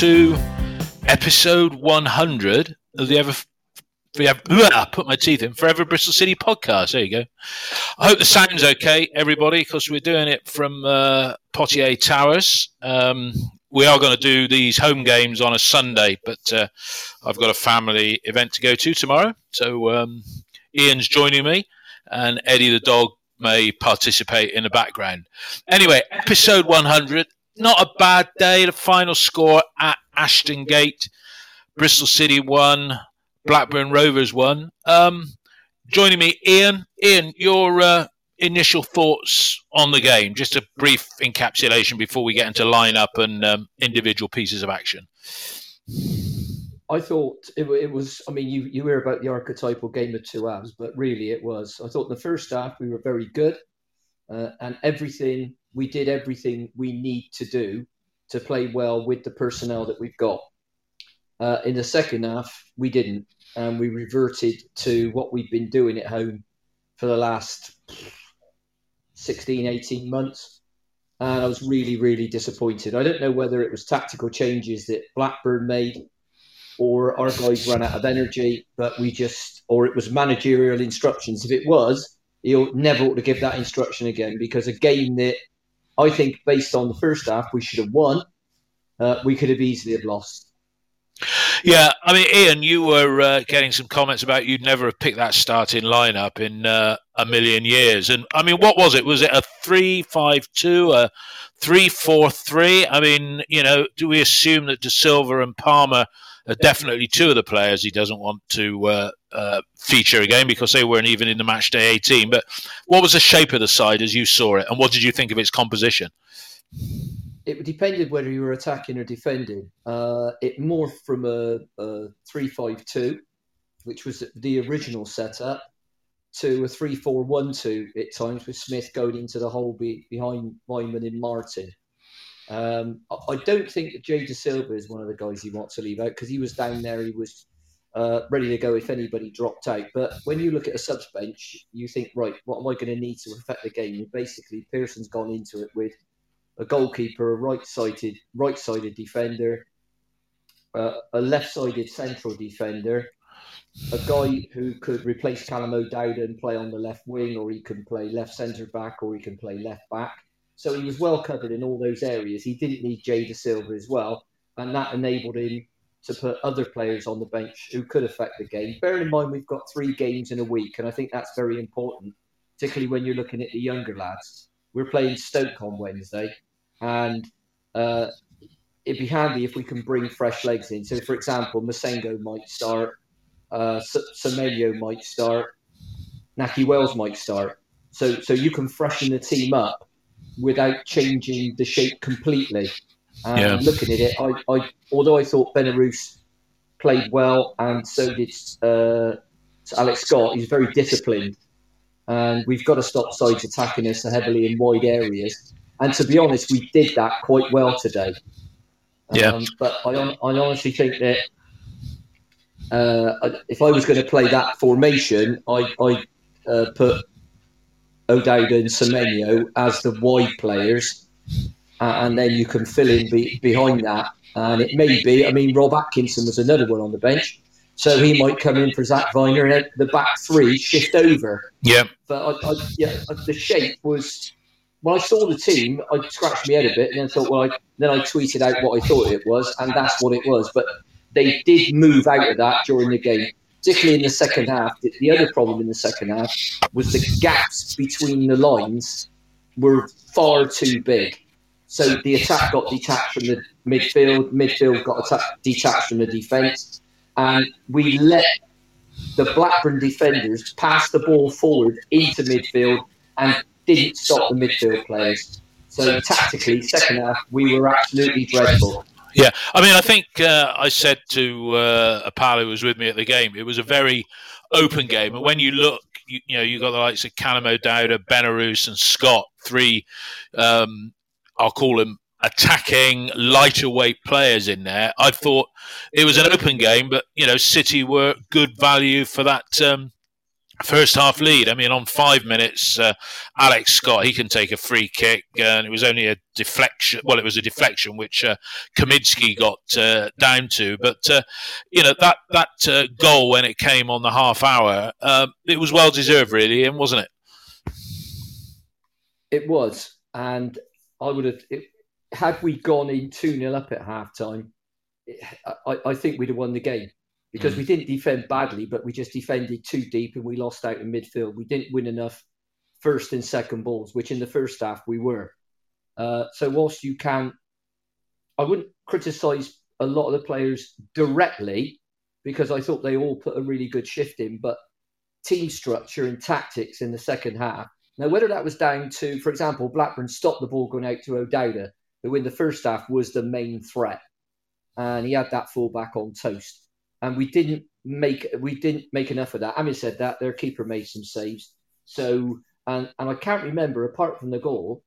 to episode 100 of the Ever. I put my teeth in Forever Bristol City podcast. There you go. I hope the sound's okay, everybody, because we're doing it from uh, Potier Towers. Um, we are going to do these home games on a Sunday, but uh, I've got a family event to go to tomorrow. So um, Ian's joining me, and Eddie the dog may participate in the background. Anyway, episode 100. Not a bad day. The final score at Ashton Gate. Bristol City won. Blackburn Rovers won. Um, joining me, Ian. Ian, your uh, initial thoughts on the game? Just a brief encapsulation before we get into lineup and um, individual pieces of action. I thought it, it, was. I mean, you you hear about the archetypal game of two halves, but really it was. I thought the first half we were very good, uh, and everything we did everything we need to do to play well with the personnel that we've got. Uh, in the second half, we didn't, and we reverted to what we've been doing at home for the last 16, 18 months. And I was really, really disappointed. I don't know whether it was tactical changes that Blackburn made or our guys ran out of energy, but we just, or it was managerial instructions. If it was, he'll never ought to give that instruction again because a game that I think, based on the first half, we should have won, uh, we could have easily have lost. Yeah, I mean, Ian, you were uh, getting some comments about you'd never have picked that starting lineup in uh, a million years. And I mean, what was it? Was it a three-five-two, a three-four-three? I mean, you know, do we assume that Dasilva and Palmer are definitely two of the players he doesn't want to uh, feature again because they weren't even in the match day 18? But what was the shape of the side as you saw it, and what did you think of its composition? it depended whether you were attacking or defending. Uh, it morphed from a, a 3-5-2, which was the original setup, to a 3-4-1-2 at times with Smith going into the hole be, behind Weimann and Martin. Um, I, don't think Jay Dasilva is one of the guys you want to leave out because he was down there. He was uh, ready to go if anybody dropped out. But when you look at a subs bench, you think, right, what am I going to need to affect the game? And basically, Pearson's gone into it with a goalkeeper, a right-sided right-sided defender, uh, a left-sided central defender, a guy who could replace Callum O'Dowda and play on the left wing, or he can play left centre back, or he can play left back. So he was well covered in all those areas. He didn't need Jay Dasilva as well, and that enabled him to put other players on the bench who could affect the game. Bearing in mind we've got three games in a week, and I think that's very important, particularly when you're looking at the younger lads. We're playing Stoke on Wednesday, and uh, it'd be handy if we can bring fresh legs in. So, for example, Massengo might start, uh, Semenyo might start, Nahki Wells might start. So, so you can freshen the team up without changing the shape completely. And yeah. looking at it, I, I, although I thought Benarous played well, and so did uh, Alex Scott, he's very disciplined. And we've got to stop sides attacking us heavily in wide areas. And to be honest, we did that quite well today. Yeah. Um, but I, I honestly think that uh, if I was going to play that formation, I, I uh, put O'Dowda and Semenyo as the wide players, Uh, and then you can fill in be, behind that. And it may be, I mean, Rob Atkinson was another one on the bench, so he might come in for Zak Vyner, and the back three shift over. Yeah. But I, I, yeah, the shape was when I saw the team, I scratched my head a bit and then thought, well, I, then I tweeted out what I thought it was, and that's what it was. But they did move out of that during the game, particularly in the second half. The other problem in the second half was the gaps between the lines were far too big. So the attack got detached from the midfield, midfield got attack, detached from the defence, and we let the Blackburn defenders pass the ball forward into midfield and didn't stop the midfield players. So tactically, second half, we were absolutely dreadful. Yeah, I mean, I think uh, I said to uh, a pal who was with me at the game, it was a very open game. And when you look, you, you know, you got the likes of Callum O'Dowda, Benarous, and Scott, three, um, I'll call them attacking lighter weight players in there. I thought it was an open game, but you know, City were good value for that um, first half lead. I mean, on five minutes, uh, Alex Scott he can take a free kick, and it was only a deflection. Well, it was a deflection which uh, Kaminski got uh, down to. But uh, you know that that uh, goal when it came on the half hour, um, it was well deserved, really, and wasn't it? It was, and I would have. It, had we gone in two 0 up at half time, I, I think we'd have won the game because mm. we didn't defend badly, but we just defended too deep and we lost out in midfield. We didn't win enough first and second balls, which in the first half we were. Uh, so whilst you can, I wouldn't criticise a lot of the players directly because I thought they all put a really good shift in, but team structure and tactics in the second half. Now, whether that was down to, for example, Blackburn stopped the ball going out to O'Dowda, who in the first half was the main threat, and he had that fullback on toast and we didn't make we didn't make enough of that. Having said that, their keeper made some saves. So and and I can't remember apart from the goal,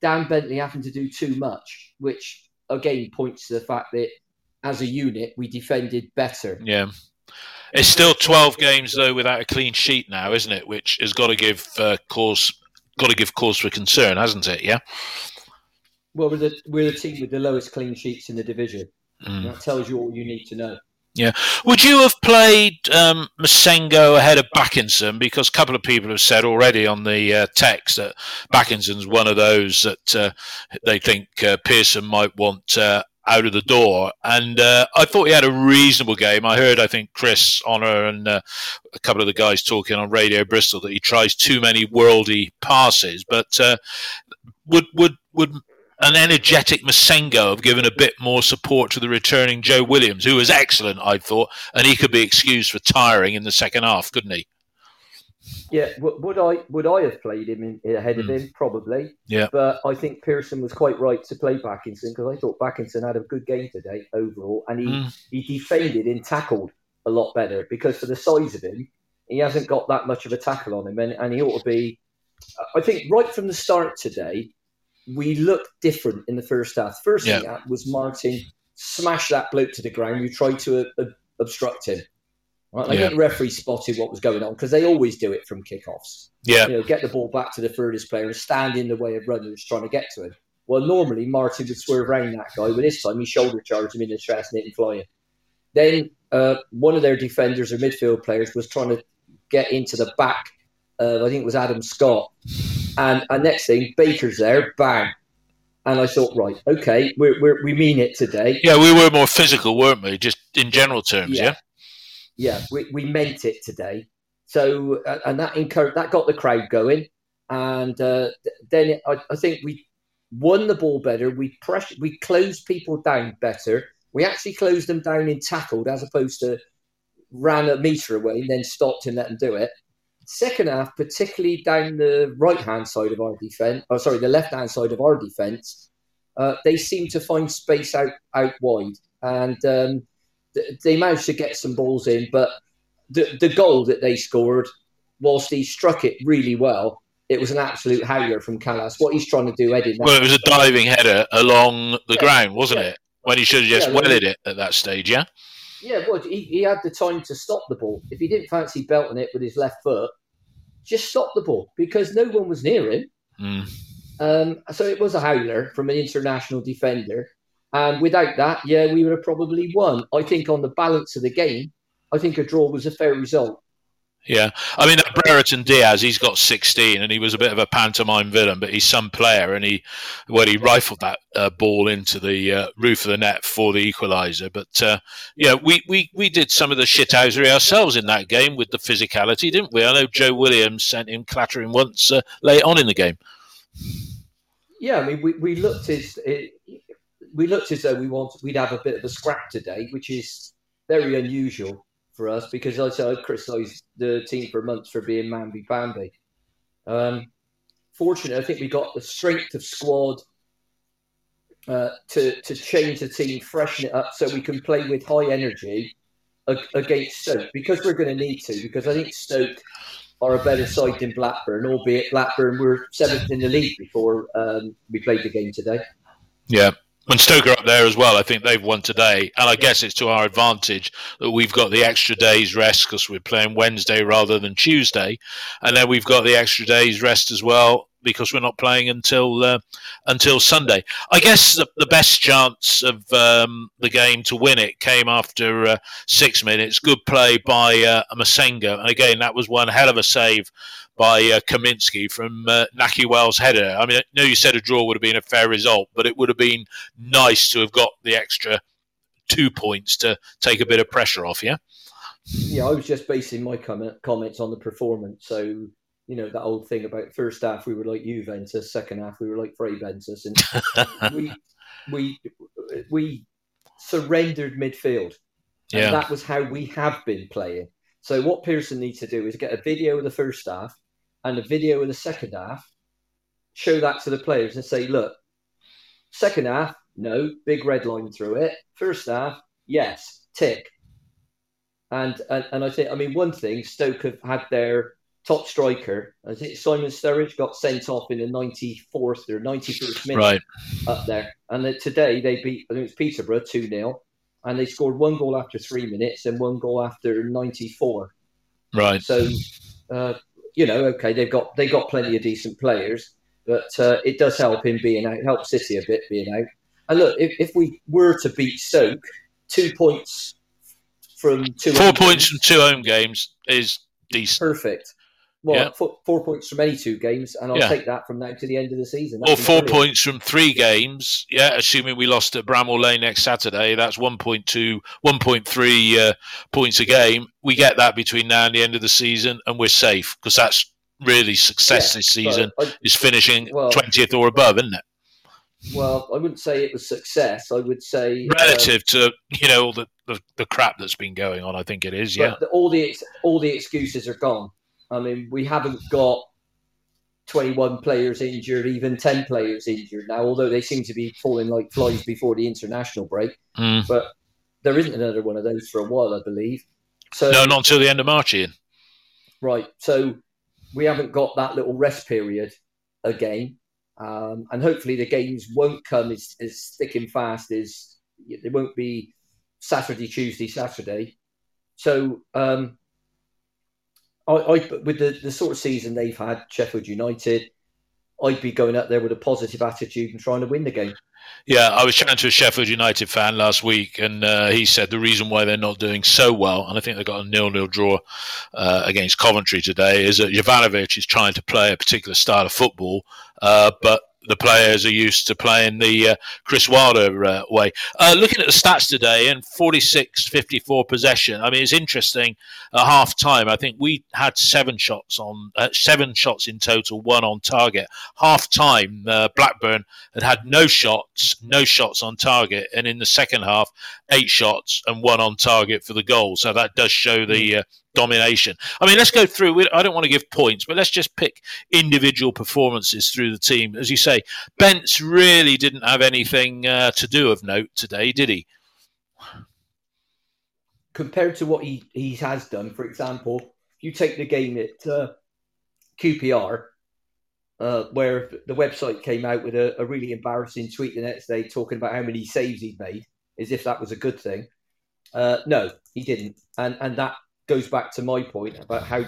Dan Bentley having to do too much, which again points to the fact that as a unit we defended better. Yeah. It's still 12 games though without a clean sheet now, isn't it? Which has got to give uh, cause got to give cause for concern, hasn't it? Yeah. Well, we're the we're the team with the lowest clean sheets in the division. Mm. That tells you all you need to know. Yeah. Would you have played um, Massengo ahead of Bakinson? Because a couple of people have said already on the uh, text that Bakinson's one of those that uh, they think uh, Pearson might want uh, out of the door. And uh, I thought he had a reasonable game. I heard, I think, Chris Honor and uh, a couple of the guys talking on Radio Bristol that he tries too many worldy passes. But would would would an energetic Massengo have given a bit more support to the returning Joe Williams, who was excellent, I thought, and he could be excused for tiring in the second half, couldn't he? Yeah, would I would I have played him in, ahead of mm. him? Probably. Yeah. But I think Pearson was quite right to play Bakinson because I thought Bakinson had a good game today overall, and he mm. he defended and tackled a lot better because for the size of him, he hasn't got that much of a tackle on him, and, and he ought to be. I think right from the start today, we looked different in the first half. First yeah. thing was Martin smash that bloke to the ground You tried to uh, obstruct him. Right? I yeah. think the referee spotted what was going on because they always do it from kickoffs. Yeah, you know, get the ball back to the furthest player and stand in the way of runners trying to get to him. Well, normally Martin would swerve around that guy, but this time he shoulder charged him in the chest and hit him flying. Then uh, one of their defenders or midfield players was trying to get into the back. Uh, I think it was Adam Scott, and, and next thing, Baker's there, bang. And I thought, right, okay, we're, we're, we mean it today. Yeah, we were more physical, weren't we? Just in general terms, yeah? Yeah, yeah we, we meant it today. So, uh, and that encouraged, that got the crowd going. And uh, then I, I think we won the ball better. We pressed, we closed people down better. We actually closed them down and tackled as opposed to ran a metre away and then stopped and let them do it. Second half, particularly down the right hand side of our defence, oh sorry, the left hand side of our defence, uh, they seem to find space out out wide, and um, they managed to get some balls in. But the the goal that they scored, whilst he struck it really well, it was an absolute howler from Kalas. What he's trying to do, Eddie. Well, it was a diving header along the yeah, ground, wasn't yeah. it? When he should have just yeah, it at that stage, yeah. Yeah, well, he, he had the time to stop the ball. If he didn't fancy belting it with his left foot, just stop the ball because no one was near him. Mm. Um, so it was a howler from an international defender. And without that, yeah, we would have probably won. I think on the balance of the game, I think a draw was a fair result. Yeah, I mean Brereton Diaz, he's got 16, and he was a bit of a pantomime villain, but he's some player, and he well he rifled that uh, ball into the uh, roof of the net for the equaliser. But uh, yeah, we, we we did some of the shithousery ourselves in that game with the physicality, didn't we? I know Joe Williams sent him clattering once uh, late on in the game. Yeah, I mean we, we looked as it, we looked as though we want we'd have a bit of a scrap today, which is very unusual for us because I said I criticised the team for months for being mamby pamby. Um, fortunately, I think we got the strength of squad uh, to to change the team, freshen it up, so we can play with high energy against Stoke because we're going to need to. Because I think Stoke are a better side than Blackburn, albeit Blackburn were seventh in the league before um, we played the game today. Yeah, And Stoke are up there as well. I think they've won today, and I guess it's to our advantage that we've got the extra day's rest because we're playing Wednesday rather than Tuesday, and then we've got the extra day's rest as well because we're not playing until uh, until Sunday. I guess the, the best chance of um, the game to win it came after uh, six minutes. Good play by uh, and again that was one hell of a save by uh, Kaminski from uh, Nahki Wells' header. I mean, I know you said a draw would have been a fair result, but it would have been nice to have got the extra two points to take a bit of pressure off. Yeah. Yeah, I was just basing my comment, comments on the performance. So you know that old thing about first half we were like Juventus, second half we were like Juventus, and we we we surrendered midfield. And yeah. that was how we have been playing. So what Pearson needs to do is get a video of the first half and a video of the second half, show that to the players and say, look, second half, no, big red line through it. First half, yes, tick. And and, and I think I mean one thing, Stoke have had their top striker. I think Simon Sturridge got sent off in the 94th or 91st minute right. up there. And today they beat, I think it's Peterborough 2 0. And they scored one goal after three minutes and one goal after 94. Right. So, uh, you know, okay, they've got they got plenty of decent players, but uh, it does help him being out, help City a bit being out. And look, if, if we were to beat Stoke, two points from two four points games, from two home games is decent. Perfect well, yeah. four, four, points from any two games, and I'll yeah. take that from now to the end of the season. That'd or four brilliant. points from three games, yeah, assuming we lost at Bramall Lane next Saturday. That's 1.2, 1.3 uh, points a game. We get that between now and the end of the season, and we're safe because that's really success yeah, this season I, is finishing well, 20th or above, isn't it? Well, I wouldn't say it was success. I would say relative uh, to you know all the, the, the crap that's been going on. I think it is. Yeah, the, all the all the excuses are gone. I mean, we haven't got 21 players injured, even 10 players injured now, although they seem to be falling like flies before the international break. Mm. But there isn't another one of those for a while, I believe. So No, not until the end of March, Ian. Right. So we haven't got that little rest period again. Um, and hopefully the games won't come as, as thick and fast as they won't be Saturday, Tuesday, Saturday. So um, I, I with the, the sort of season they've had, Sheffield United, I'd be going up there with a positive attitude and trying to win the game. Yeah, I was chatting to a Sheffield United fan last week, and uh, he said the reason why they're not doing so well, and I think they got a nil-nil draw uh, against Coventry today, is that Jokanovic is trying to play a particular style of football, uh, but the players are used to playing the uh, Chris Wilder uh, way. Uh, looking at the stats today, and 46 54 possession. I mean, it's interesting. At half time, I think we had seven shots on uh, seven shots in total, one on target. Half time, uh, Blackburn had had no shots, no shots on target, and in the second half, eight shots and one on target for the goal. So that does show the uh, domination. I mean, let's go through. I don't want to give points, but let's just pick individual performances through the team. As you say, Bence really didn't have anything uh, to do of note today, did he? Compared to what he, he has done, for example, if you take the game at uh, QPR, uh, where the website came out with a, a, really embarrassing tweet the next day talking about how many saves he'd made, as if that was a good thing. Uh, no, he didn't, and and that goes back to my point about how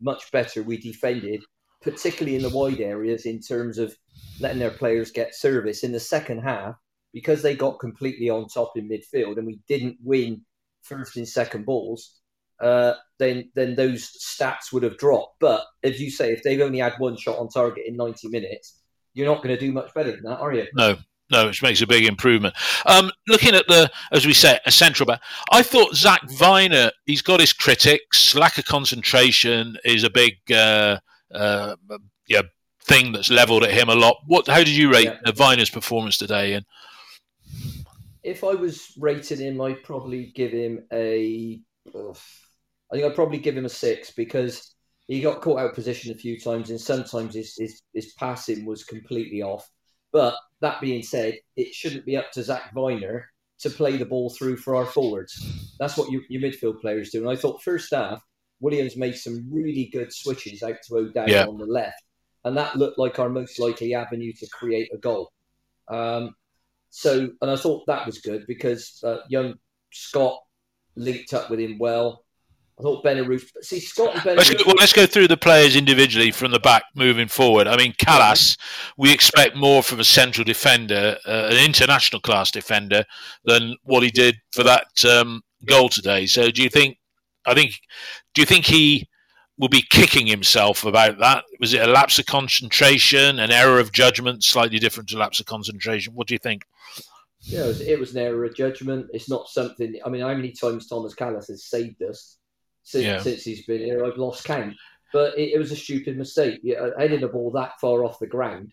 much better we defended, particularly in the wide areas, in terms of letting their players get service in the second half because they got completely on top in midfield and we didn't win first and second balls. Uh, then then those stats would have dropped. But as you say, if they've only had one shot on target in 90 minutes, you're not going to do much better than that, are you? No, no, which makes a big improvement. Um, looking at the, as we say, a central back, I thought Zak Vyner, he's got his critics. Lack of concentration is a big, uh, uh, yeah, thing that's levelled at him a lot. What? How did you rate yeah. Vyner's performance today? And if I was rating him, I'd probably give him a. I think I'd probably give him a six because he got caught out of position a few times, and sometimes his his, his passing was completely off. But that being said, it shouldn't be up to Zak Vyner to play the ball through for our forwards. That's what you, your midfield players do. And I thought first half, Williams made some really good switches out to O'Dowd yeah. on the left, and that looked like our most likely avenue to create a goal. Um, so, and I thought that was good because uh, young Scott linked up with him well. I thought Benarous. See, Scott and Benarous. Let's go, well, let's go through the players individually from the back moving forward. I mean, Kalas, we expect more from a central defender, uh, an international class defender, than what he did for that um, goal today. So, do you think? I think. Do you think he will be kicking himself about that? Was it a lapse of concentration, an error of judgment, slightly different to lapse of concentration? What do you think? Yeah, it was, it was an error of judgment. It's not something. I mean, how many times Tomas Kalas has saved us since, yeah. since he's been here? I've lost count. But it, it was a stupid mistake. Yeah, heading the ball that far off the ground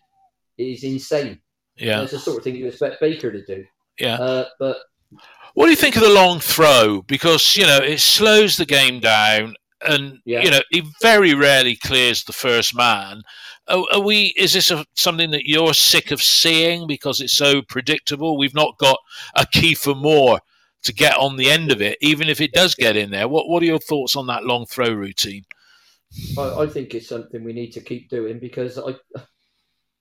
is insane. Yeah, and it's the sort of thing you expect Baker to do. Yeah, uh, but what do you think of the long throw? Because you know it slows the game down, and yeah. you know he very rarely clears the first man. Are, are we? Is this a, something that you're sick of seeing because it's so predictable? We've not got a Kieffer Moore to get on the end of it, even if it does get in there. What What are your thoughts on that long throw routine? I, I think it's something we need to keep doing because I.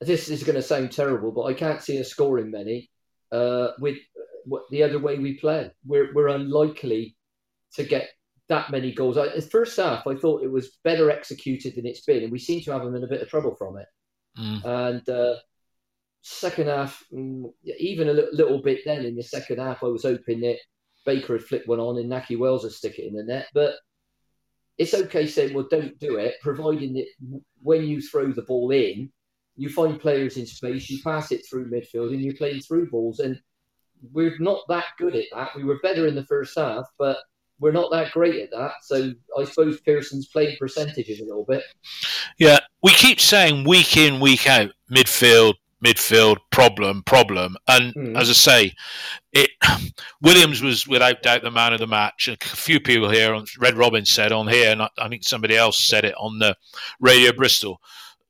This is going to sound terrible, but I can't see us scoring many uh, with the other way we play. We're we're unlikely to get that many goals. I, first half, I thought it was better executed than it's been, and we seem to have them in a bit of trouble from it. Mm. And uh, second half, mm, even a little, bit then in the second half, I was hoping that Baker had flipped one on and Nahki Wells would stick it in the net. But it's okay saying, well, don't do it, providing that when you throw the ball in, you find players in space, you pass it through midfield, and you're playing through balls. And we're not that good at that. We were better in the first half, but we're not that great at that. So I suppose Pearson's playing percentages a little bit. Yeah, we keep saying week in, week out, midfield, midfield problem, problem, and mm. as I say, it Williams was without doubt the man of the match. A few people here on Red Robin said on here, and I think somebody else said it on the Radio Bristol.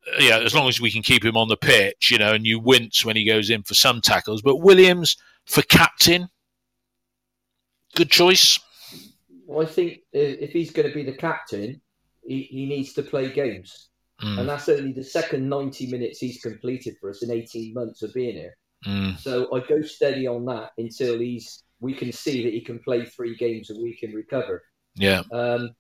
Uh, yeah, as long as we can keep him on the pitch, you know, and you wince when he goes in for some tackles. But Williams for captain, good choice. Well, I think if he's going to be the captain, he, he needs to play games. Mm. And that's only the second 90 minutes he's completed for us in 18 months of being here. Mm. So I go steady on that until he's we can see that he can play three games a week and recover. Yeah. Um,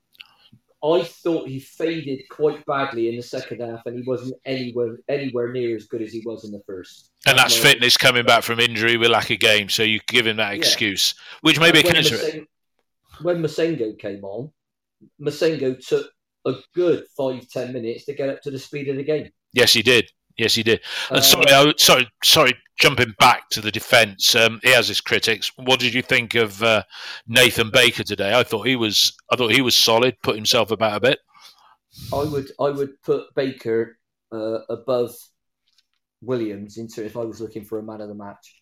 I thought he faded quite badly in the second half, and he wasn't anywhere anywhere near as good as he was in the first. And that's fitness coming back from injury with lack of game, so you give him that excuse, yeah. which may be a counter when Massengo came on, Massengo took a good five ten minutes to get up to the speed of the game. Yes, he did. Yes, he did. And uh, sorry, I, sorry, sorry. Jumping back to the defence, um, he has his critics. What did you think of uh, Nathan Baker today? I thought he was. I thought he was solid. Put himself about a bit. I would. I would put Baker uh, above Williams into if I was looking for a man of the match.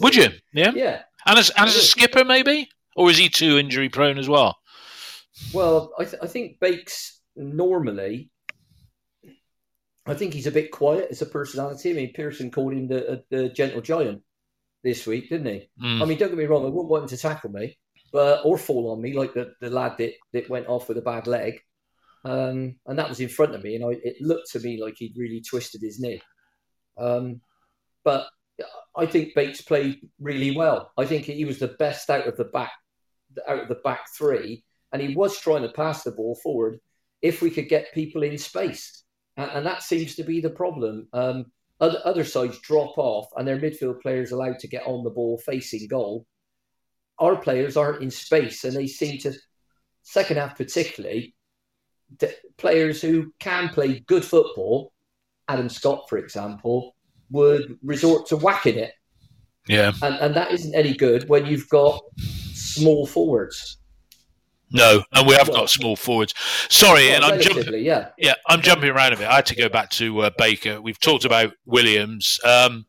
Would you? Yeah. Yeah. And as, and as a skipper, maybe or is he too injury prone as well? Well, I, th- I think Bakes normally, I think he's a bit quiet as a personality. I mean, Pearson called him the, the gentle giant this week, didn't he? Mm. I mean, don't get me wrong, I wouldn't want him to tackle me, but or fall on me like the, the lad that, that went off with a bad leg. Um, and that was in front of me, and I, it looked to me like he'd really twisted his knee. Um, but I think Bakes played really well. I think he was the best out of the back out of the back three, and he was trying to pass the ball forward if we could get people in space. And, and that seems to be the problem. Um, other, other sides drop off, and their midfield players allowed to get on the ball facing goal. Our players aren't in space, and they seem to, second half particularly, players who can play good football, Adam Scott, for example, would resort to whacking it. Yeah. And, and that isn't any good when you've got small forwards. No, and we have well, got small forwards. Sorry, well, and I'm jumping. Yeah, yeah, I'm jumping around a bit. I had to go back to uh, Baker. We've talked about Williams. Um,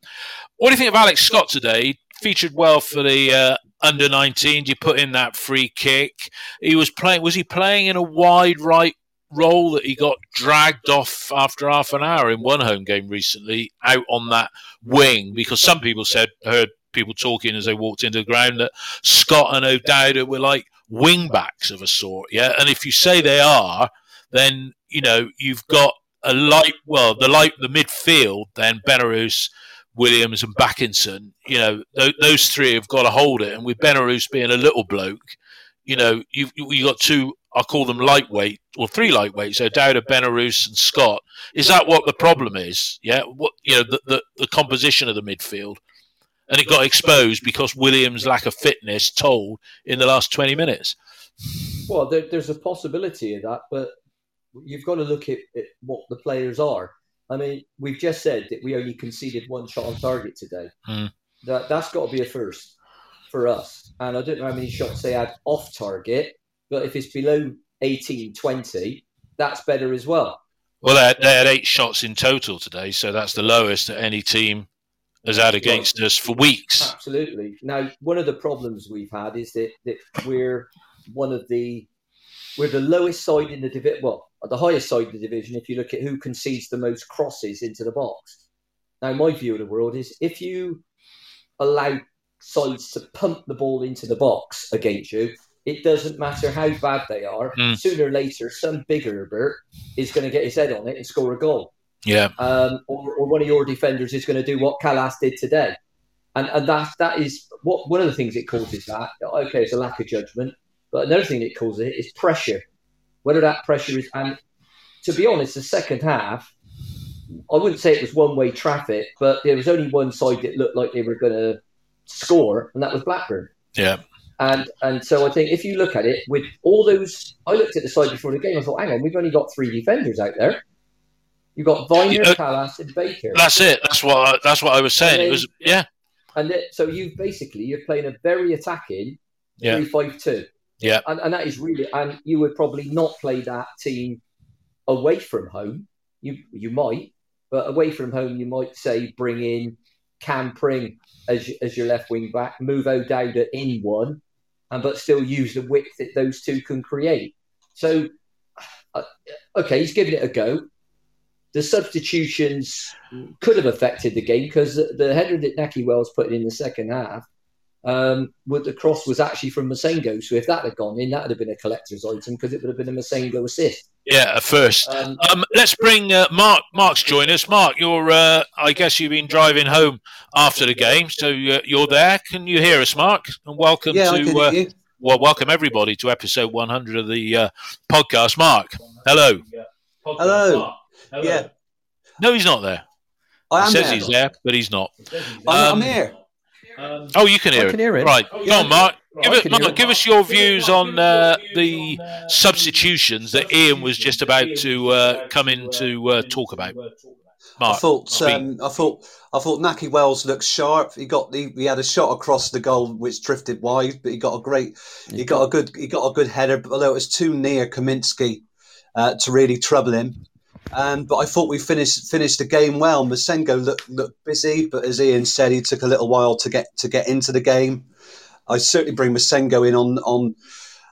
what do you think of Alex Scott today? Featured well for the uh, under 19. You put in that free kick. He was playing. Was he playing in a wide right role that he got dragged off after half an hour in one home game recently out on that wing? Because some people said heard people talking as they walked into the ground that Scott and O'Dowda were like wing backs of a sort. Yeah. And if you say they are, then, you know, you've got a light, well, the light, the midfield, then Benarous Williams, and Bakinson. you know, th- those three have got to hold it. And with Benarous being a little bloke, you know, you've you got two. I call them lightweight or three lightweights. So Dowda, Benarous, and Scott. Is that what the problem is? Yeah, what you know, the, the, the composition of the midfield, and it got exposed because Williams' lack of fitness told in the last twenty minutes. Well, there, there's a possibility of that, but you've got to look at, at, what the players are. I mean, we've just said that we only conceded one shot on target today. Mm. That that's got to be a first for us. And I don't know how many shots they had off target, but if it's below 18, 20, that's better as well. Well, they had, they had eight shots in total today, so that's the lowest that any team has had against us for weeks. Absolutely. Now, one of the problems we've had is that, that we're one of the we're the lowest side in the division. Well, the highest side of the division. If you look at who concedes the most crosses into the box. Now, my view of the world is if you allow sides to pump the ball into the box against you, it doesn't matter how bad they are. Mm. Sooner or later, some bigger Bert is going to get his head on it and score a goal. Yeah. Um, or, or one of your defenders is going to do what Kalas did today. And, and that that is what one of the things it causes that. Okay, it's a lack of judgment, but another thing it causes it is pressure. Whether that pressure is, and to be honest, the second half, I wouldn't say it was one way traffic, but there was only one side that looked like they were going to score, and that was Blackburn. Yeah. And and so I think if you look at it with all those, I looked at the side before the game. I thought, hang on, we've only got three defenders out there. You've got Vyner. Kalas, and Baker. That's it. That's what I, that's what I was saying. And It was yeah. And it, so you basically you're playing a very attacking Yeah. three five two. Yeah. And, and that is really and you would probably not play that team away from home. You you might, but away from home you might say bring in Cam Pring as as your left wing back, move O'Dowda in one, and but still use the width that those two can create. So uh, okay, he's giving it a go. The substitutions could have affected the game because the, the header that Nahki Wells put in the second half, um, with the cross was actually from Massengo. So if that had gone in, that would have been a collector's item because it would have been a Massengo assist. Yeah, at first. Um, Um, let's bring uh, Mark. Mark's joined us. Mark, you're. Uh, I guess you've been driving home after the game, so uh, you're there. Can you hear us, Mark? And welcome Yeah, I to. can Uh, hear you. well, welcome everybody to episode 100 of the uh, podcast. Mark, hello. Hello. Yeah, No, he's not there. I He am says there. he's there, but he's not. I'm, Um, I'm here. Oh, you can hear I it. can hear it. Right, go on, Mark. Give, I it, Mark, give us your views on uh, the substitutions that Ian was just about to uh, come in to uh, talk about. I thought um, I thought I thought Nahki Wells looked sharp. He got he, he had a shot across the goal which drifted wide, but he got a great he got a good he got a good header. But although it was too near Kaminski uh, to really trouble him. Um, but I thought we finished finished the game well. Massengo looked looked busy, but as Ian said, he took a little while to get to get into the game. I certainly bring Massengo in on on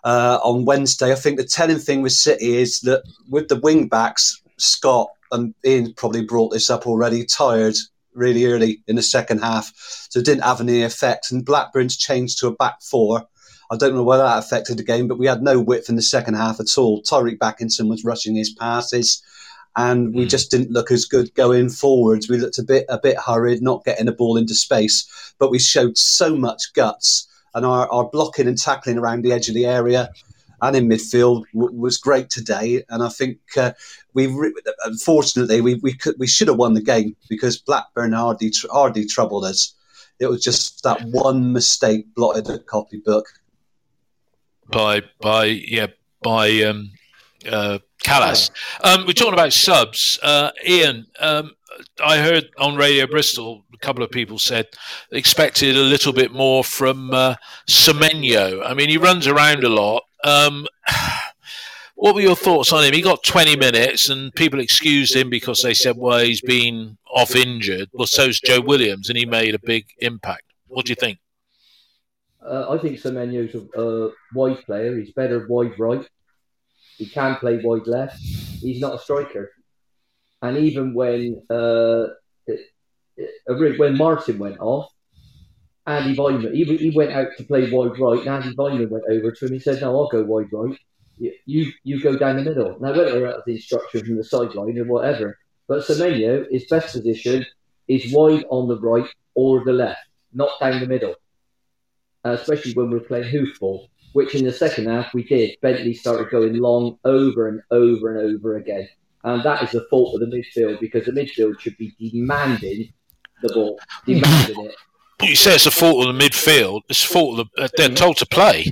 uh, on Wednesday. I think the telling thing with City is that with the wing backs, Scott and Ian probably brought this up already. Tired really early in the second half, so it didn't have any effect. And Blackburn's changed to a back four. I don't know whether that affected the game, but we had no width in the second half at all. Tyreeq Bakinson was rushing his passes, and we Mm. just didn't look as good going forwards. We looked a bit a bit hurried, not getting the ball into space, but we showed so much guts, and our, our blocking and tackling around the edge of the area and in midfield w- was great today. And I think uh, we, re- unfortunately, we we could we should have won the game because Blackburn hardly tr- hardly troubled us. It was just that one mistake blotted the copybook. by by yeah by um, uh, Kalas. Um, we're talking about subs. Uh, Ian, um, I heard on Radio Bristol a couple of people said expected a little bit more from uh, Semenyo. I mean, he runs around a lot. Um, what were your thoughts on him? He got 20 minutes, and people excused him because they said, "Well, he's been off injured." Well, so's Joe Williams, and he made a big impact. What do you think? Uh, I think Semenyo's a, a wide player. He's better wide right. He can play wide left. He's not a striker. And even when uh, when Martin went off, Andy Weimann, he, he went out to play wide right, and Andy Weimann went over to him. He said, "No, I'll go wide right. You you, go down the middle." Now, whether that's the instruction from the sideline or whatever, but Semenyo, his best position is wide on the right or the left, not down the middle. Uh, especially when we're playing hoofball, which in the second half we did. Bentley started going long over and over and over again. And that is the fault of the midfield because the midfield should be demanding the ball, demanding it. You say it's a fault of the midfield. It's a fault of the, uh, they're told to play.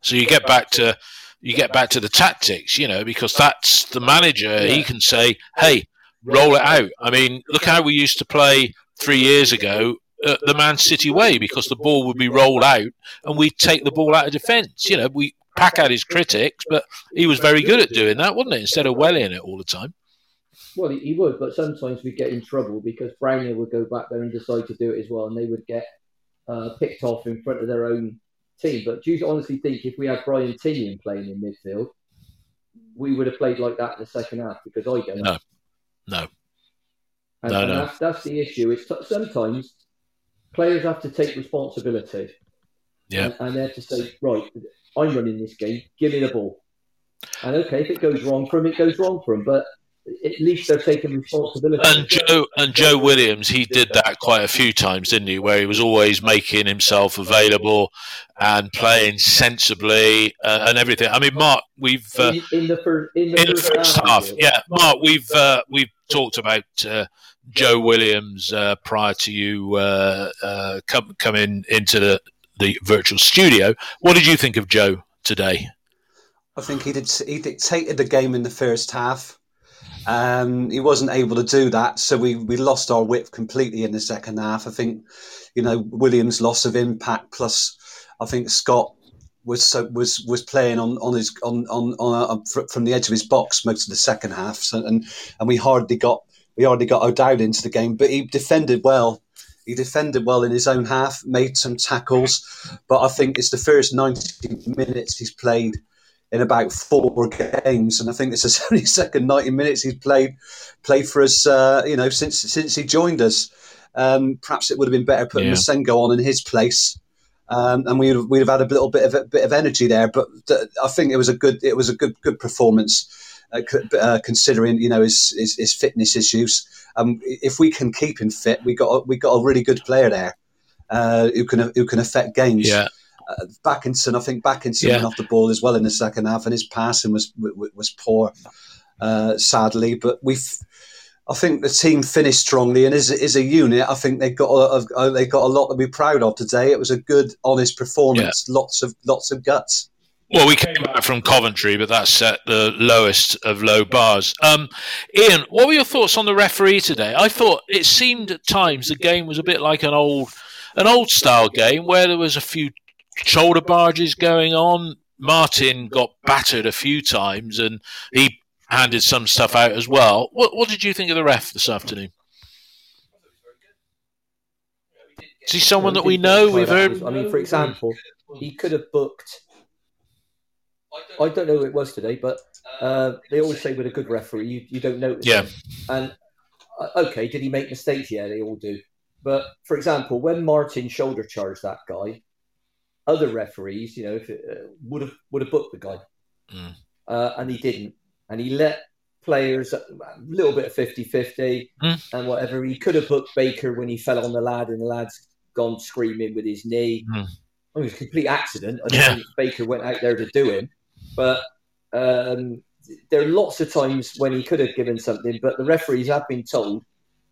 So you get back to you get back to the tactics, you know, because that's the manager. He can say, "Hey, roll it out." I mean, look how we used to play three years ago uh, the Man City way because the ball would be rolled out and we'd take the ball out of defence. You know, we pack out his critics, but he was very good at doing that, wasn't it? Instead of welling it all the time. Well, he would, but sometimes we'd get in trouble because Brownhill would go back there and decide to do it as well, and they would get uh, picked off in front of their own team. But do you honestly think if we had Brian Tinnion playing in midfield, we would have played like that in the second half? Because I don't. No, no. And, no, and no. That's, that's the issue. It's t- sometimes players have to take responsibility. Yeah. And, and they have to say, right, I'm running this game. Give me the ball. And okay, if it goes wrong for him, it goes wrong for him. But at least they're taking responsibility. And Joe and Joe Williams, he did that quite a few times, didn't he? Where he was always making himself available and playing sensibly uh, and everything. I mean, Mark, we've uh, in, in the first in the, in the first, first half, yeah, Mark, we've uh, we've talked about uh, Joe Williams uh, prior to you uh, uh, come, coming into the the virtual studio. What did you think of Joe today? I think he did. He dictated the game in the first half. Um, he wasn't able to do that, so we, we lost our width completely in the second half. I think, you know, Williams' loss of impact plus, I think Scott was so, was was playing on on his on on, on uh, from the edge of his box most of the second half, so, and and we hardly got we hardly got O'Dowd into the game, but he defended well. He defended well in his own half, made some tackles, but I think it's the first ninety minutes he's played in about four games, and I think this is only second ninety minutes he's played played for us. Uh, you know, since since he joined us. Um, perhaps it would have been better putting Yeah. Massengo on in his place, um, and we'd have, we'd have had a little bit of a bit of energy there. But th- I think it was a good it was a good good performance, uh, uh, considering you know his, his his fitness issues. Um, if we can keep him fit, we got we got a really good player there uh, who can who can affect games. Yeah, Uh, Bakinson, I think Bakinson Yeah. went off the ball as well in the second half, and his passing was was, was poor, uh, sadly. But we've, I think the team finished strongly, and as, as a unit, I think they got a, a, they got a lot to be proud of today. It was a good, honest performance. Lots of lots of guts. Well, we came back from Coventry, but that set the lowest of low bars. Um, Ian, what were your thoughts on the referee today? I thought it seemed at times the game was a bit like an old, an old style game where there was a few shoulder barges going on. Martin got battered a few times, and he handed some stuff out as well. What, what did you think of the ref this afternoon? Is he someone that we know? We've heard. I mean, for example, he could have booked. I don't know who it was today, but uh, they always say with a good referee, you, you don't notice. Yeah. And uh, okay, did he make mistakes? Yeah, they all do. But for example, when Martin shoulder charged that guy, other referees, you know, if it, uh, would have would have booked the guy, Mm. uh, and he didn't, and he let players a little bit of 50-50 Mm. and whatever. He could have booked Baker when he fell on the lad, and the lad's gone screaming with his knee. Mm. It was a complete accident. I Yeah. think Baker went out there to do him, but um, there are lots of times when he could have given something, but the referees have been told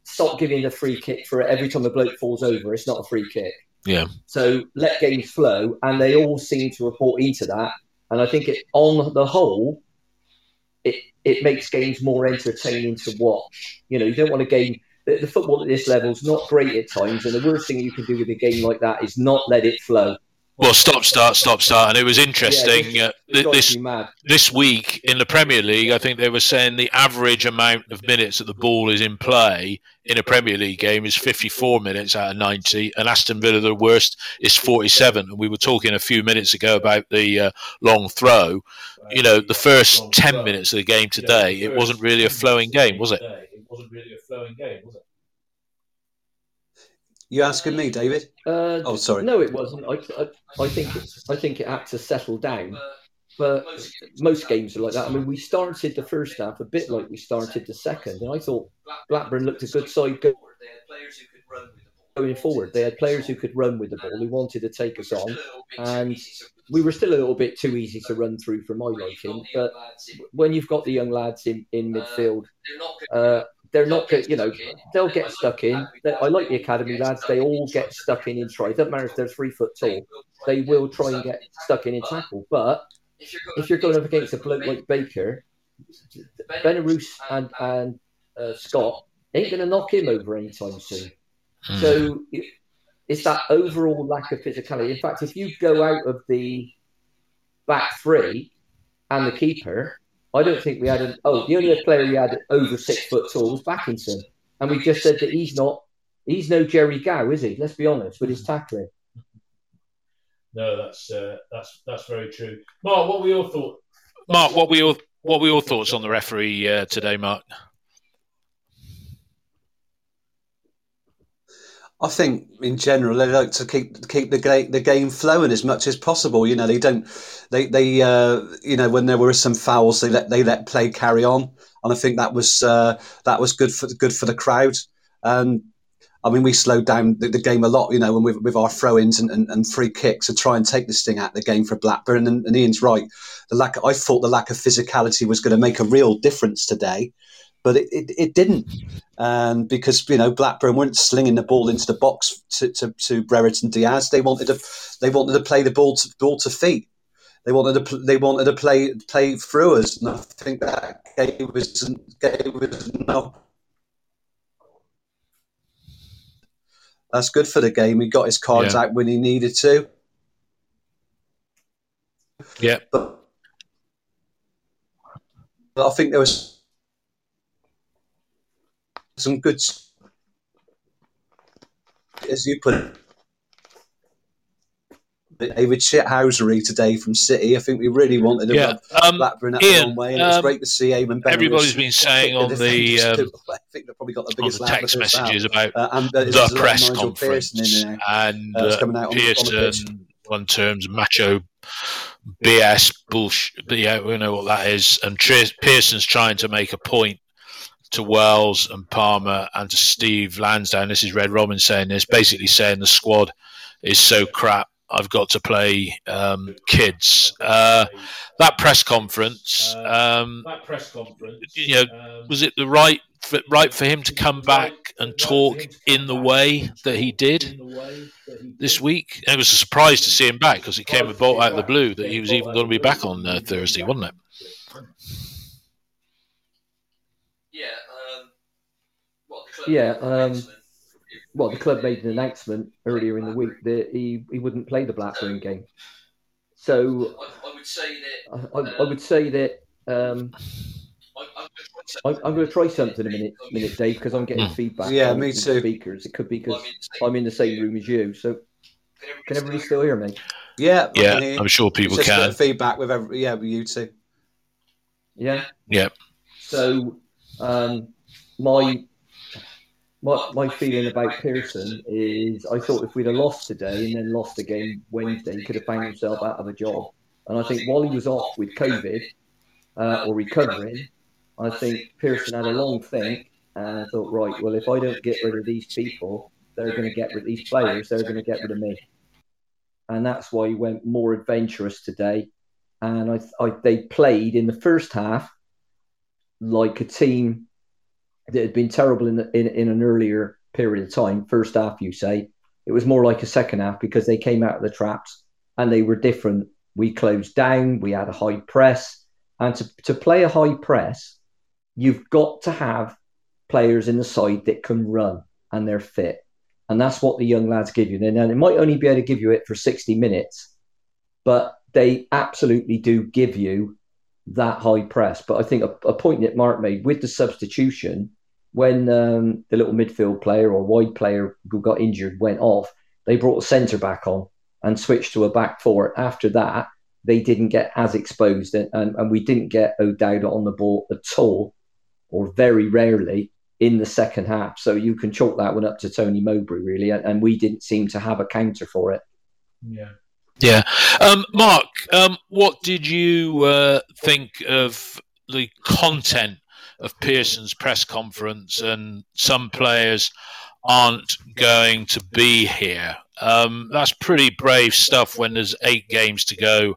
stop giving a free kick for every time a bloke falls over. It's not a free kick. Yeah. So let games flow, and they all seem to report into that. And I think it, on the whole, it it makes games more entertaining to watch. You know, you don't want a game. The, the football at this level is not great at times, and the worst thing you can do with a game like that is not let it flow. Well, stop, start, stop, start, and it was interesting. Yeah, uh, It th- this this week in the Premier League, I think they were saying the average amount of minutes that the ball is in play in a Premier League game is 54 minutes out of 90, and Aston Villa, the worst, is 47. And we were talking a few minutes ago about the uh, long throw. You know, the first 10 minutes of the game today, it wasn't really a flowing game, was it? It wasn't really a flowing game, was it? You asking me, David? Uh, Oh, sorry. No, it wasn't. I, I, I think it's, I think it had to settle down. But most games are like that. I mean, we started the first half a bit like we started the second, and I thought Blackburn looked a good side going forward. They had players who could run with the ball, who wanted to take us on, and we were still a little bit too easy to run through for my liking. But when you've got the young lads in, in midfield, uh, they're not good. You know, they'll get stuck in. I like the academy lads. They all get stuck in in try. It doesn't matter if they're three foot tall. They will try and get stuck in in tackle. But if you're going up against a bloke like Baker, Benarous and and uh, Scott ain't going to knock him over anytime soon. Mm. So it's that overall lack of physicality. In fact, if you go out of the back three and the keeper, I don't think we had an. Oh, the only player we had over six foot tall was Bakinson, and we just said that he's not. He's no Gerry Gow, is he? Let's be honest with his tackling. No, that's uh, that's that's very true. Mark, what were your thoughts? Mark, what were your what were your thoughts on the referee uh, today, Mark? I think in general they like to keep keep the game the game flowing as much as possible. You know, they don't they they uh, you know when there were some fouls they let they let play carry on, and I think that was uh, that was good for good for the crowd. And I mean, we slowed down the, the game a lot, you know, when with, with our throw-ins and, and, and, free kicks to try and take this thing out of the game for Blackburn. And, and Ian's right. The lack, I thought the lack of physicality was going to make a real difference today but it, it, it didn't. Um, because you know Blackburn weren't slinging the ball into the box to, to, to Brereton Diaz. They wanted to they wanted to play the ball to ball to feet. They wanted to they wanted to play play through us, and I think that gave us gave us no. That's good for the game. He got his cards yeah. out when he needed to. Yeah, but, but I think there was some good, as you put it, David shithousery today from City. I think we really wanted to yeah. um, Blackburn that Ian, way, and um, it's great to see Eamon Everybody's been saying on the, um, I think they've probably got the biggest the text messages about uh, and, uh, the press conference and uh, uh Pearson, on, on terms macho BS bullshit. Yeah, we know what that is. And Pearson's trying to make a point to Wells and Palmer and to Steve Lansdown. This is Red Robin saying this, basically saying the squad is so crap. I've got to play um, kids. Uh, that press conference. Um, that press conference. You know, um, was it the right for, right for him to come back and talk in the way that he did this week? It was a surprise to see him back because it came about out of the blue that he was even going to be back on uh, Thursday, wasn't it? Yeah. Um, well, the club made an announcement earlier in the week that he, he wouldn't play the Blackburn game. So I, would say that. I, I would say that. Um, I'm, I'm going to try something in a minute, minute, Dave, because I'm getting mm. feedback. Yeah, me too. Speakers. It could be because I'm in the same room as you. So, can everybody still hear me? Yeah, yeah. I'm sure people can. Feedback with every, yeah, with you too. Yeah. Yeah. So, um, my my, my feeling about Pearson is I thought if we'd have lost today and then lost again Wednesday, he could have found himself out of a job. And I think while he was off with COVID uh, or recovering, I think Pearson had a long think and I thought, right, well, if I don't get rid of these people, they're going to get rid of these players, they're going to get rid of me. And that's why he went more adventurous today. And I, I they played in the first half like a team that had been terrible in, in in an earlier period of time, first half, you say. It was more like a second half because they came out of the traps and they were different. We closed down, we had a high press. And to, to play a high press, you've got to have players in the side that can run and they're fit. And that's what the young lads give you. And then it might only be able to give you it for 60 minutes, but they absolutely do give you that high press. But I think a, a point that Mark made with the substitution, when um, the little midfield player or wide player who got injured went off, they brought a centre back on and switched to a back four. After that, they didn't get as exposed, and, and, and we didn't get O'Dowda on the ball at all, or very rarely in the second half. So you can chalk that one up to Tony Mowbray, really, and, and we didn't seem to have a counter for it. Yeah. Yeah. Um, Mark, um, what did you uh, think of the content of Pearson's press conference and some players aren't going to be here. Um, that's pretty brave stuff when there's eight games to go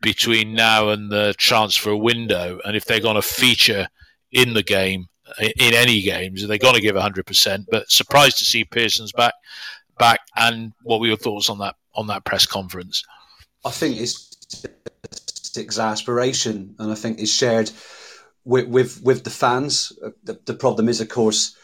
between now and the transfer window. And if they're going to feature in the game, in any games, they're going to give 100%. But surprised to see Pearson's back. Back, and what were your thoughts on that on that press conference? I think it's exasperation, and I think it's shared with with, with the fans. The, the problem is, of course,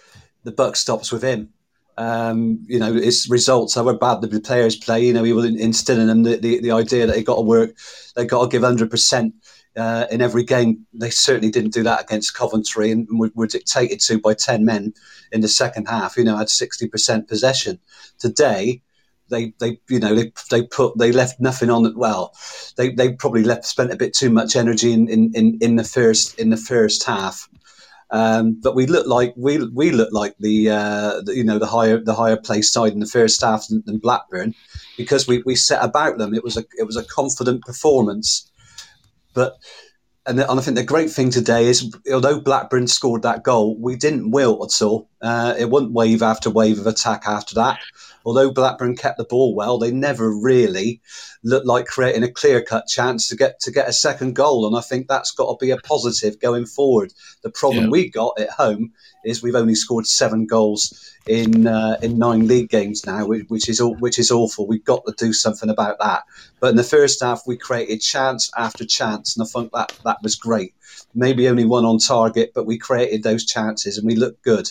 the buck stops with him. Um, you know, his results, however bad the players play, you know, he was instilling them the, the, the idea that they got to work, they got to give 100% uh, in every game. They certainly didn't do that against Coventry and were, were, dictated to by 10 men in the second half, you know, had 60% possession. Today, they, they you know they, they put they left nothing on it well they, they probably left spent a bit too much energy in, in, in, in the first in the first half um, but we look like we we look like the, uh, the, you know the higher the higher place side in the first half than, than, Blackburn because we, we set about them. It was a it was a confident performance, but and, and I think the great thing today is although Blackburn scored that goal, we didn't wilt at all. Uh, it wasn't wave after wave of attack after that although Blackburn kept the ball well, they never really looked like creating a clear cut chance to get to get a second goal. And I think that's got to be a positive going forward. The problem yeah. we got at home is we've only scored seven goals in uh, in nine league games now, which is which is awful. We've got to do something about that. But in the first half, we created chance after chance, and I think that that was great. Maybe only one on target, but we created those chances and we looked good.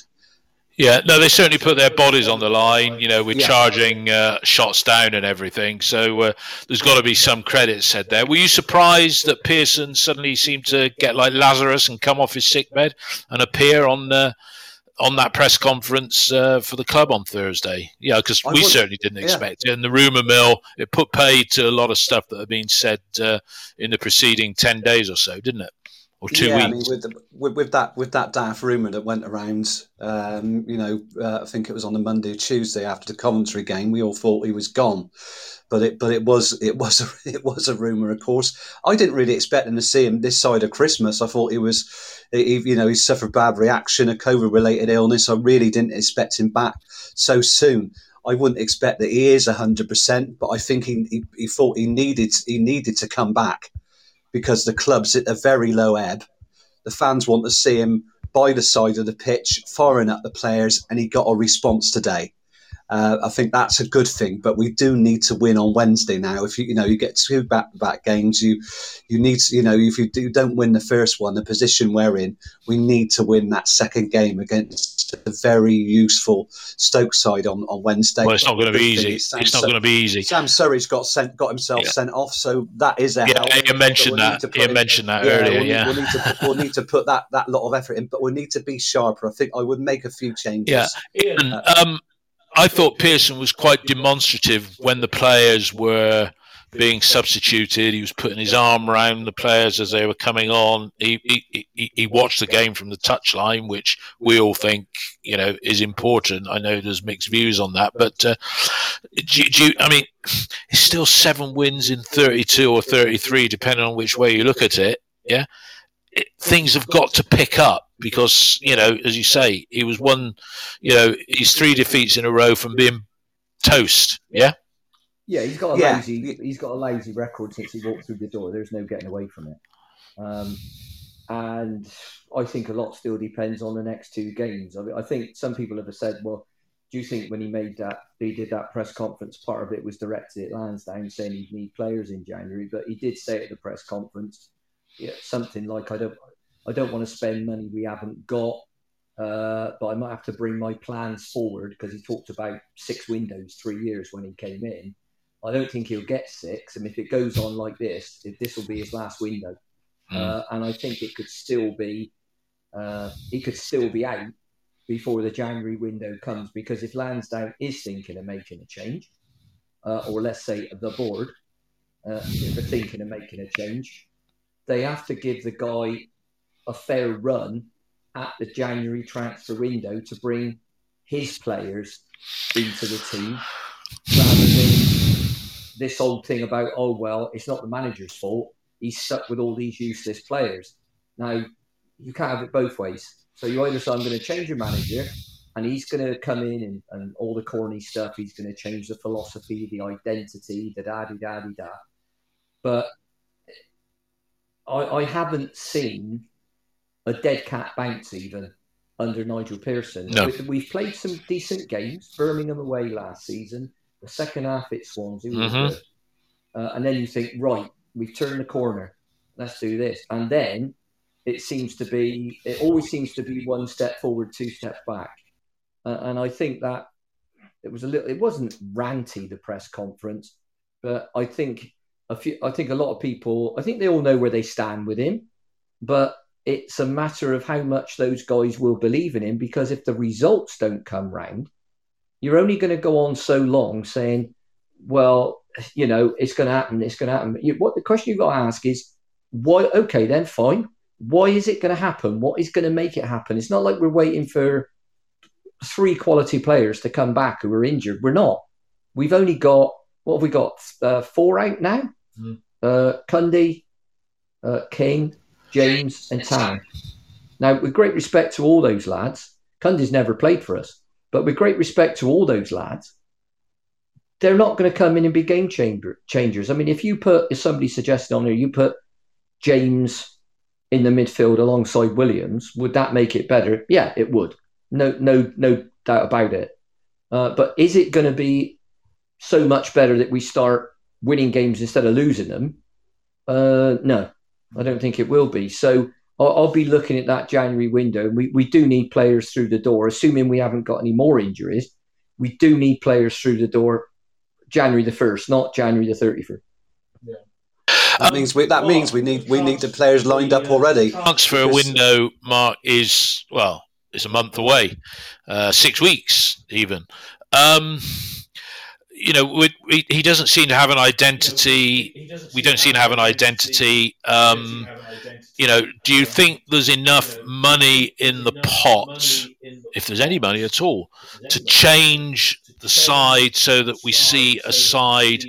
Yeah, no, they certainly put their bodies on the line. You know, we're yeah. charging uh, shots down and everything. So uh, there's got to be some credit said there. Were you surprised that Pearson suddenly seemed to get like Lazarus and come off his sick bed and appear on uh, on that press conference uh, for the club on Thursday? Yeah, because we certainly didn't expect yeah. it. And the rumour mill it put paid to a lot of stuff that had been said uh, in the preceding ten days or so, didn't it? Or two yeah, weeks. I mean, with, the, with, with that with that daft rumor that went around, um, you know, uh, I think it was on the Monday or Tuesday after the Coventry game. We all thought he was gone, but it but it was it was a, it was a rumor. Of course, I didn't really expect him to see him this side of Christmas. I thought he was, he, you know, he suffered bad reaction, a COVID related illness. I really didn't expect him back so soon. I wouldn't expect that he is hundred percent, but I think he, he, he thought he needed he needed to come back because the club's at a very low ebb. The fans want to see him by the side of the pitch, firing at the players, and he got a response today. Uh, I think that's a good thing, but we do need to win on Wednesday now. If you you know you get two back to back games, you you need to, you know if you do, don't win the first one, the position we're in, we need to win that second game against a very useful Stoke side on, on Wednesday. Well, it's not going to be easy. Sam it's not going to be easy. Sam Surridge got sent, got himself yeah. sent off, so that is a yeah. Help. You mentioned that. You mentioned that yeah, earlier. We'll, yeah, we'll need to we'll need to put that that lot of effort in, but we need to be sharper. I think I would make a few changes. Yeah. Uh, um, I thought Pearson was quite demonstrative when the players were being substituted. He was putting his arm around the players as they were coming on. He, he, he, he watched the game from the touchline, which we all think you know is important. I know there's mixed views on that, but uh, do, do I mean, it's still seven wins in 32 or 33, depending on which way you look at it. Yeah, it, things have got to pick up because you know, as you say, he was one. You know, he's three defeats in a row from being toast. Yeah. Yeah, he's got a yeah. lazy. He's got a lazy record since he walked through the door. There's no getting away from it. Um, and I think a lot still depends on the next two games. I, mean, I think some people have said, "Well, do you think when he made that, he did that press conference, part of it was directed at Lansdown, saying he'd need players in January, but he did say at the press conference, yeah, something like, "I don't, I don't want to spend money we haven't got, uh, but I might have to bring my plans forward because he talked about six windows, three years when he came in. I don't think he'll get six, and if it goes on like this, if this will be his last window. Mm. Uh, and I think it could still be, uh, he could still be out before the January window comes because if Lansdown is thinking of making a change, uh, or let's say the board, uh, if they're thinking of making a change, they have to give the guy a fair run at the January transfer window to bring his players into the team rather than this old thing about, oh, well, it's not the manager's fault. He's stuck with all these useless players. Now, you can't have it both ways. So you either say, I'm going to change your manager and he's going to come in and, and all the corny stuff. He's going to change the philosophy, the identity, da da da da da. But I, I haven't seen a dead cat bounce even under Nigel Pearson. No. We, have played some decent games. Birmingham away last season. The second half at Swansea was Mhm. good. Uh, and then you think, right, we've turned the corner. Let's do this. And then it seems to be, it always seems to be one step forward, two steps back. Uh, and I think that it was a little, it wasn't ranty, the press conference, but I think a few, I think a lot of people, I think they all know where they stand with him, but it's a matter of how much those guys will believe in him because if the results don't come round, you're only going to go on so long saying, well, you know, it's going to happen, it's going to happen. You, what the question you've got to ask is, why? Okay, then fine. Why is it going to happen? What is going to make it happen? It's not like we're waiting for three quality players to come back who are injured. We're not. We've only got what have we got? Uh, four out now. Mm. Uh, Cundy, uh, King, James, and Tan. Now, with great respect to all those lads, Cundy's never played for us, but with great respect to all those lads, they're not going to come in and be game changer, changers. I mean, if you put, if somebody suggested on there, you put James in the midfield alongside Williams, would that make it better? Yeah, it would. No, no, no doubt about it. Uh, but is it going to be so much better that we start winning games instead of losing them? Uh, no, I don't think it will be. So I'll, I'll be looking at that January window. We we do need players through the door, assuming we haven't got any more injuries. We do need players through the door January the first, not January the thirty first. That means we that means we need we need the players lined up already. transfer Because- window, Mark, is well, it's a month away, uh, six weeks even. Um, you know, we, we, he doesn't seem to have an identity. We don't seem to have an identity. Um, you know, do you think there's enough money in the pot, if there's any money at all, to change the side so that we see a side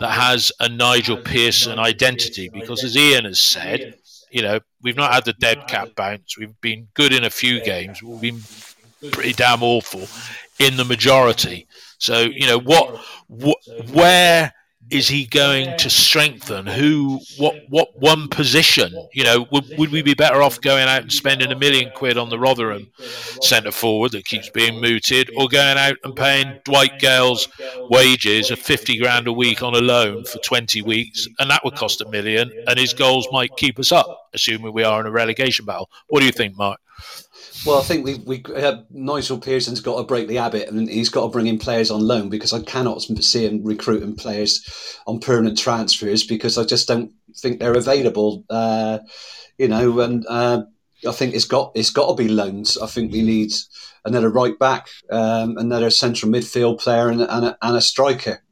that has a Nigel Pearson identity? Because as Ian has said, you know, we've not had the dead cat bounce. We've been good in a few games. We've been pretty damn awful in the majority. So, you know, what, wh- where is he going to strengthen? Who, what, what one position? You know, would, would we be better off going out and spending a million quid on the Rotherham centre forward that keeps being mooted, or going out and paying Dwight Gayle's wages of 50 grand a week on a loan for 20 weeks, and that would cost a million, and his goals might keep us up, assuming we are in a relegation battle. What do you think, Mark? Well, I think we we uh, Nigel Pearson's got to break the habit, and he's got to bring in players on loan because I cannot see him recruiting players on permanent transfers because I just don't think they're available. Uh, you know, and uh, I think it's got it's got to be loans. I think we need another right back, um, another central midfield player, and, and, a, and a striker.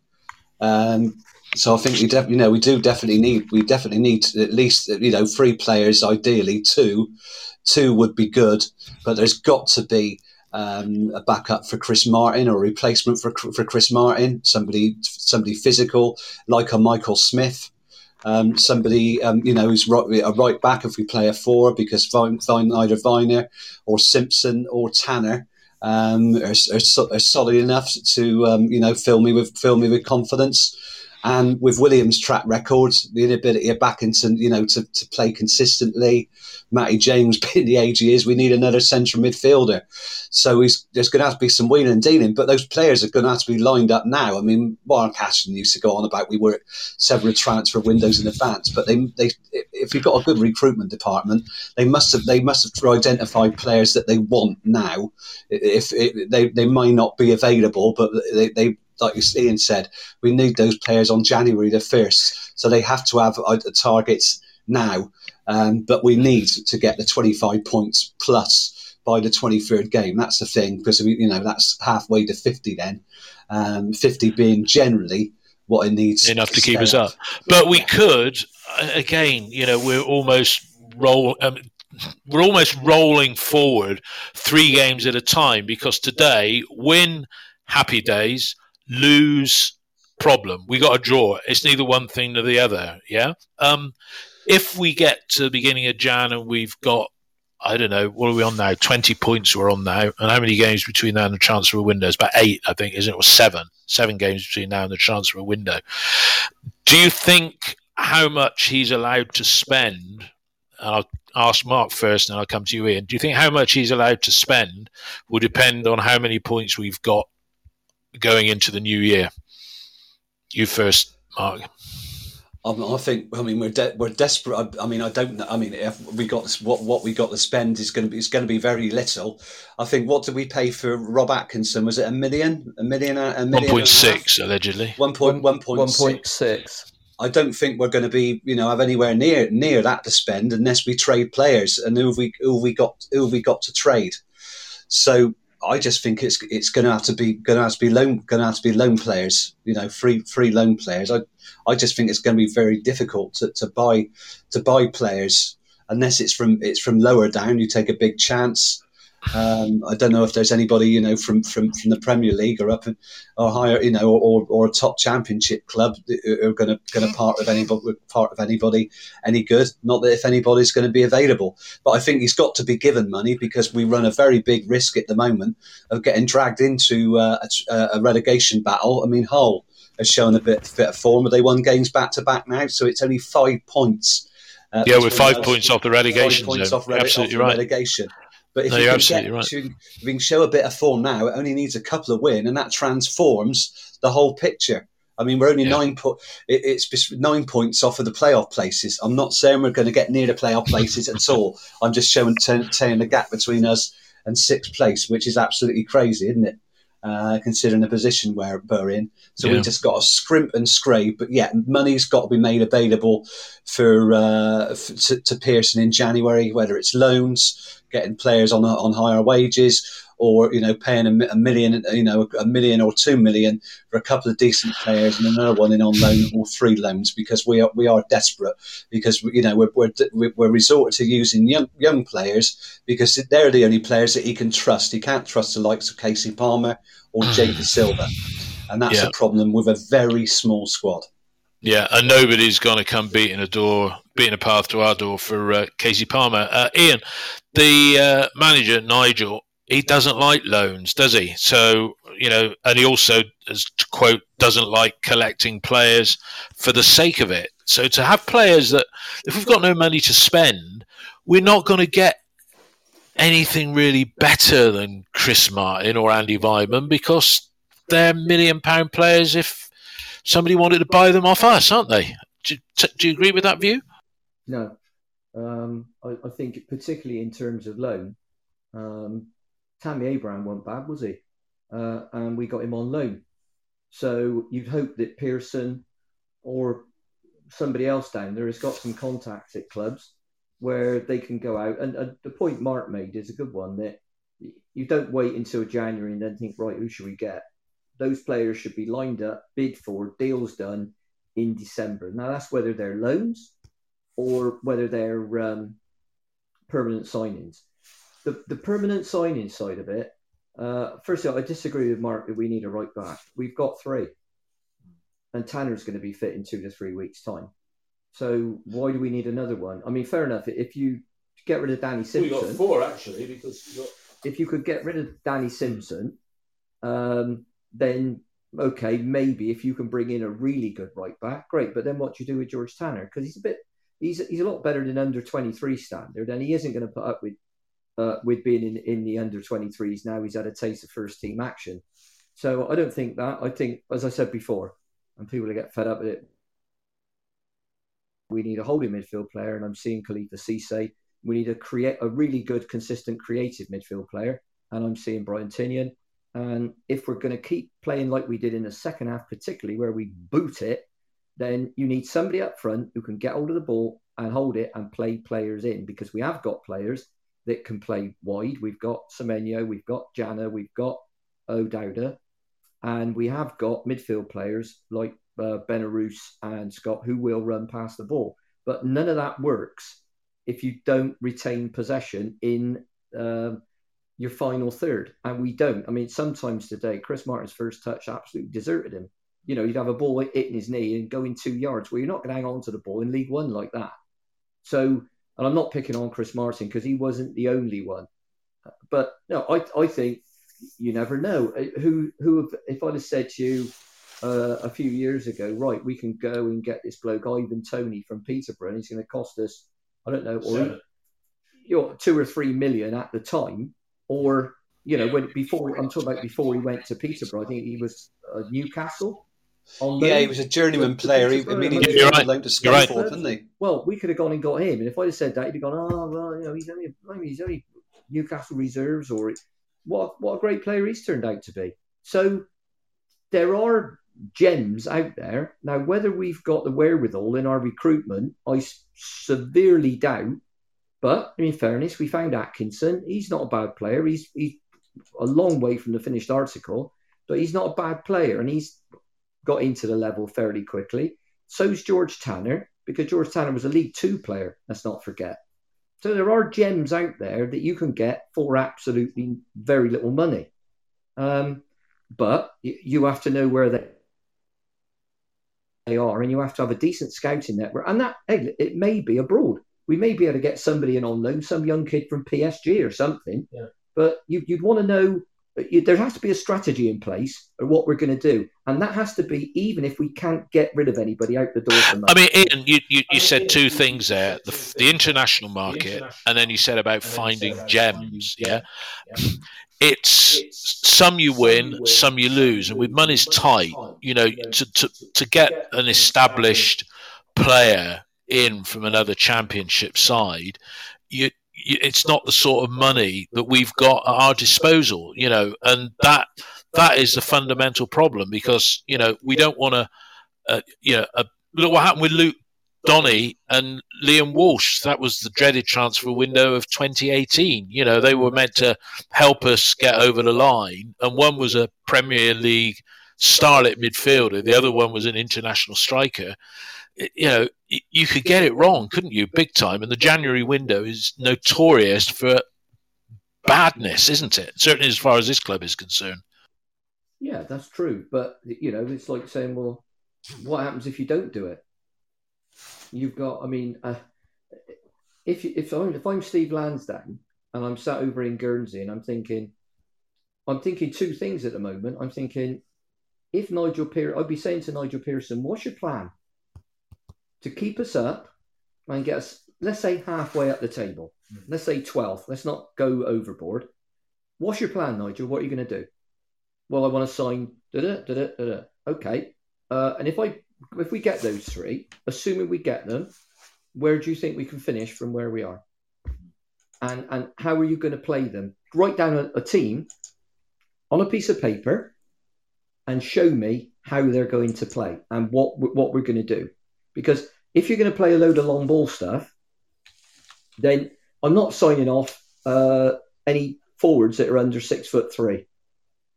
Um, so I think we you know we do definitely need we definitely need at least you know three players, ideally two. Two would be good, but there's got to be um, a backup for Chris Martin or a replacement for for Chris Martin. Somebody somebody physical like a Michael Smith. Um, somebody um, you know who's right, a right back if we play a four because Vine, either Vyner or Simpson or Tanner um, are, are, are solid enough to um, you know fill me with fill me with confidence. And with Williams' track record, the inability of Bakinson, you know, to, to play consistently, Matty James being the age he is, we need another central midfielder. So there's going to have to be some wheeling and dealing, but those players are going to have to be lined up now. I mean, Mark Ashton used to go on about we work several transfer windows in advance, but they, they, if you've got a good recruitment department, they must have they must have identified players that they want now. If, they they may not be available, but they, they like Ian said, we need those players on January the first, so they have to have uh, targets now. Um, but we need to get the 25 points plus by the 23rd game. That's the thing because you know that's halfway to 50 then. Um, 50 being generally what it needs enough to keep us up. But we could, uh, again, you know, we're almost roll. Um, we're almost rolling forward three games at a time because today win happy days, lose problem. We got a draw. It's neither one thing nor the other. Yeah. Um, if we get to the beginning of Jan and we've got I don't know, what are we on now? 20 points we're on now. And how many games between now and the transfer window? It's about eight, I think, isn't it? Or seven. Seven games between now and the transfer window. Do you think how much he's allowed to spend? I'll ask Mark first and I'll come to you, Ian. Do you think how much he's allowed to spend will depend on how many points we've got going into the new year? You first, Mark. Um, I think. I mean, we're de- we're desperate. I, I, mean, I don't. know. I mean, if we got this, what what we got to spend is going to be is going to be very little. I think. What did we pay for Rob Atkinson? Was it a million? A million? A million? One point six allegedly. One point one point six. I don't think we're going to be, you know, have anywhere near near that to spend unless we trade players. And who have we who have we got who have we got to trade? So I just think it's it's going to have to be going to have to be loan going to have to be loan players. You know, free free loan players. I I just think it's going to be very difficult to, to buy to buy players unless it's from it's from lower down. You take a big chance. Um, I don't know if there's anybody you know from, from, from the Premier League or up in, or higher you know or, or a top Championship club who are going to going to part of anybody part of anybody any good. Not that if anybody's going to be available, but I think he's got to be given money because we run a very big risk at the moment of getting dragged into uh, a, a relegation battle. I mean, Hull has shown a bit, bit of form. They won games back to back now, so it's only five points. Uh, yeah, we're five points off the relegation points Off, absolutely off right. relegation. But if no, you can get right. to, if you can show a bit of form now, it only needs a couple of win, and that transforms the whole picture. I mean, we're only yeah. nine po- it, it's nine points off of the playoff places. I'm not saying we're going to get near the playoff places at all. I'm just showing saying the gap between us and sixth place, which is absolutely crazy, isn't it? Uh, considering the position where we're in. So yeah. we just got to scrimp and scrape. But yeah, money's got to be made available for, uh, for to, to, Pearson in January, whether it's loans, getting players on on higher wages, or you know paying a, a, million, you know a million or two million for a couple of decent players and another one in on loan or three loans because we are we are desperate because you know we're we're, we're resorted to using young young players because they're the only players that he can trust. He can't trust the likes of Kasey Palmer or Jay Dasilva, and that's yeah. a problem with a very small squad. Yeah, and nobody's going to come beating a door, beating a path to our door for uh, Kasey Palmer. Uh, Ian, the uh, manager Nigel he doesn't like loans, does he? So you know, and he also, as quote, doesn't like collecting players for the sake of it. So to have players that, if we've got no money to spend, we're not going to get anything really better than Chris Martin or Andy Weimann because they're million pound players if somebody wanted to buy them off us, aren't they? Do, do you agree with that view? No. Um, I, I, think, particularly in terms of loan, um, Tammy Abraham wasn't bad, was he? Uh, and we got him on loan. So you'd hope that Pearson or somebody else down there has got some contacts at clubs where they can go out. And, and the point Mark made is a good one that you don't wait until January and then think, right, who should we get? Those players should be lined up, bid for, deals done in December. Now, that's whether they're loans or whether they're um, permanent signings the, the permanent signing side of it, uh, first of all, I disagree with Mark that we need a right back. We've got three, and Tanner's going to be fit in two to three weeks' time. So why do we need another one? I mean, fair enough. If you get rid of Danny Simpson, we got four actually because got... if you could get rid of Danny Simpson, um, then okay, maybe if you can bring in a really good right back, great. But then what do you do with George Tanner? Because he's a bit, he's he's a lot better than under twenty three standard, and he isn't going to put up with uh, with being in, in the under 23s now. He's had a taste of first team action. So I don't think that. I think, as I said before, and people get fed up with it, we need a holding midfield player, and I'm seeing Khalifa Cisse. We need to create a really good, consistent, creative midfield player, and I'm seeing Brian Tinnion And if we're going to keep playing like we did in the second half, particularly where we boot it, then you need somebody up front who can get hold of the ball and hold it and play players in because we have got players that can play wide. We've got Semenyo, we've got Janneh, we've got O'Dowda, and we have got midfield players like uh, Benarous and Scott who will run past the ball. But none of that works if you don't retain possession in uh, your final third. And we don't. I mean, sometimes today, Chris Martin's first touch absolutely deserted him. You know, you'd have a ball hitting his knee and going two yards. Well, you're not going to hang on to the ball in League One like that. So and I'm not picking on Chris Martin because he wasn't the only one. But no, I I think you never know who who if I'd have said to you uh, a few years ago, right, we can go and get this bloke Ivan Toney from Peterborough, and he's going to cost us I don't know, or you know, two or three million at the time, or you know, when before I'm talking about before he went to Peterborough, I think he was uh, Newcastle. Yeah, he was a journeyman player. He, I mean, he did right. loan to Scunthorpe, right. didn't he? Well, we could have gone and got him, and if I'd have said that, he'd have gone, "Oh, well, you know, he's only, I he's only Newcastle reserves, or what? What a great player he's turned out to be." So there are gems out there now. Whether we've got the wherewithal in our recruitment, I severely doubt. But in fairness, we found Atkinson. He's not a bad player. He's he's a long way from the finished article, but he's not a bad player, and he's got into the level fairly quickly. So's George Tanner, because George Tanner was a League Two player. Let's not forget. So there are gems out there that you can get for absolutely very little money. Um, but you have to know where they they are, and you have to have a decent scouting network. And that hey, it may be abroad. We may be able to get somebody in on loan, some young kid from PSG or something. Yeah. But you, would want to know. You, there has to be a strategy in place of what we're going to do, and that has to be even if we can't get rid of anybody out the door. I mean, Ian, you, you, you said two things there: the, the international market, and then you said about finding gems. Yeah, it's some you win, some you lose, and with money's tight, you know, to to to get an established player in from another championship side, you, you, it's not the sort of money that we've got at our disposal, you know, and that that is the fundamental problem because you know we don't want to, uh, you know, uh, look what happened with Luke Donny and Liam Walsh. That was the dreaded transfer window of 2018. You know, they were meant to help us get over the line, and one was a Premier League starlet midfielder, the other one was an international striker. You know, you could get it wrong, couldn't you? Big time. And the January window is notorious for badness, isn't it? Certainly as far as this club is concerned. Yeah, that's true. But, you know, it's like saying, well, what happens if you don't do it? you've got. I mean, uh, if you, if I'm if I'm Steve Lansdown and I'm sat over in Guernsey and I'm thinking, I'm thinking two things at the moment. I'm thinking, if Nigel Pearson, I'd be saying to Nigel Pearson, what's your plan to keep us up and get us, let's say halfway up the table. Mm. Let's say 12th. Let's not go overboard. What's your plan, Nigel? What are you going to do? Well, I want to sign. Da-da, da-da, da-da. Okay. Uh, and if I if we get those three, assuming we get them, where do you think we can finish from where we are? And and how are you going to play them? Write down a, a team on a piece of paper and show me how they're going to play and what what we're going to do. Because if you're going to play a load of long ball stuff, then I'm not signing off uh, any forwards that are under six foot three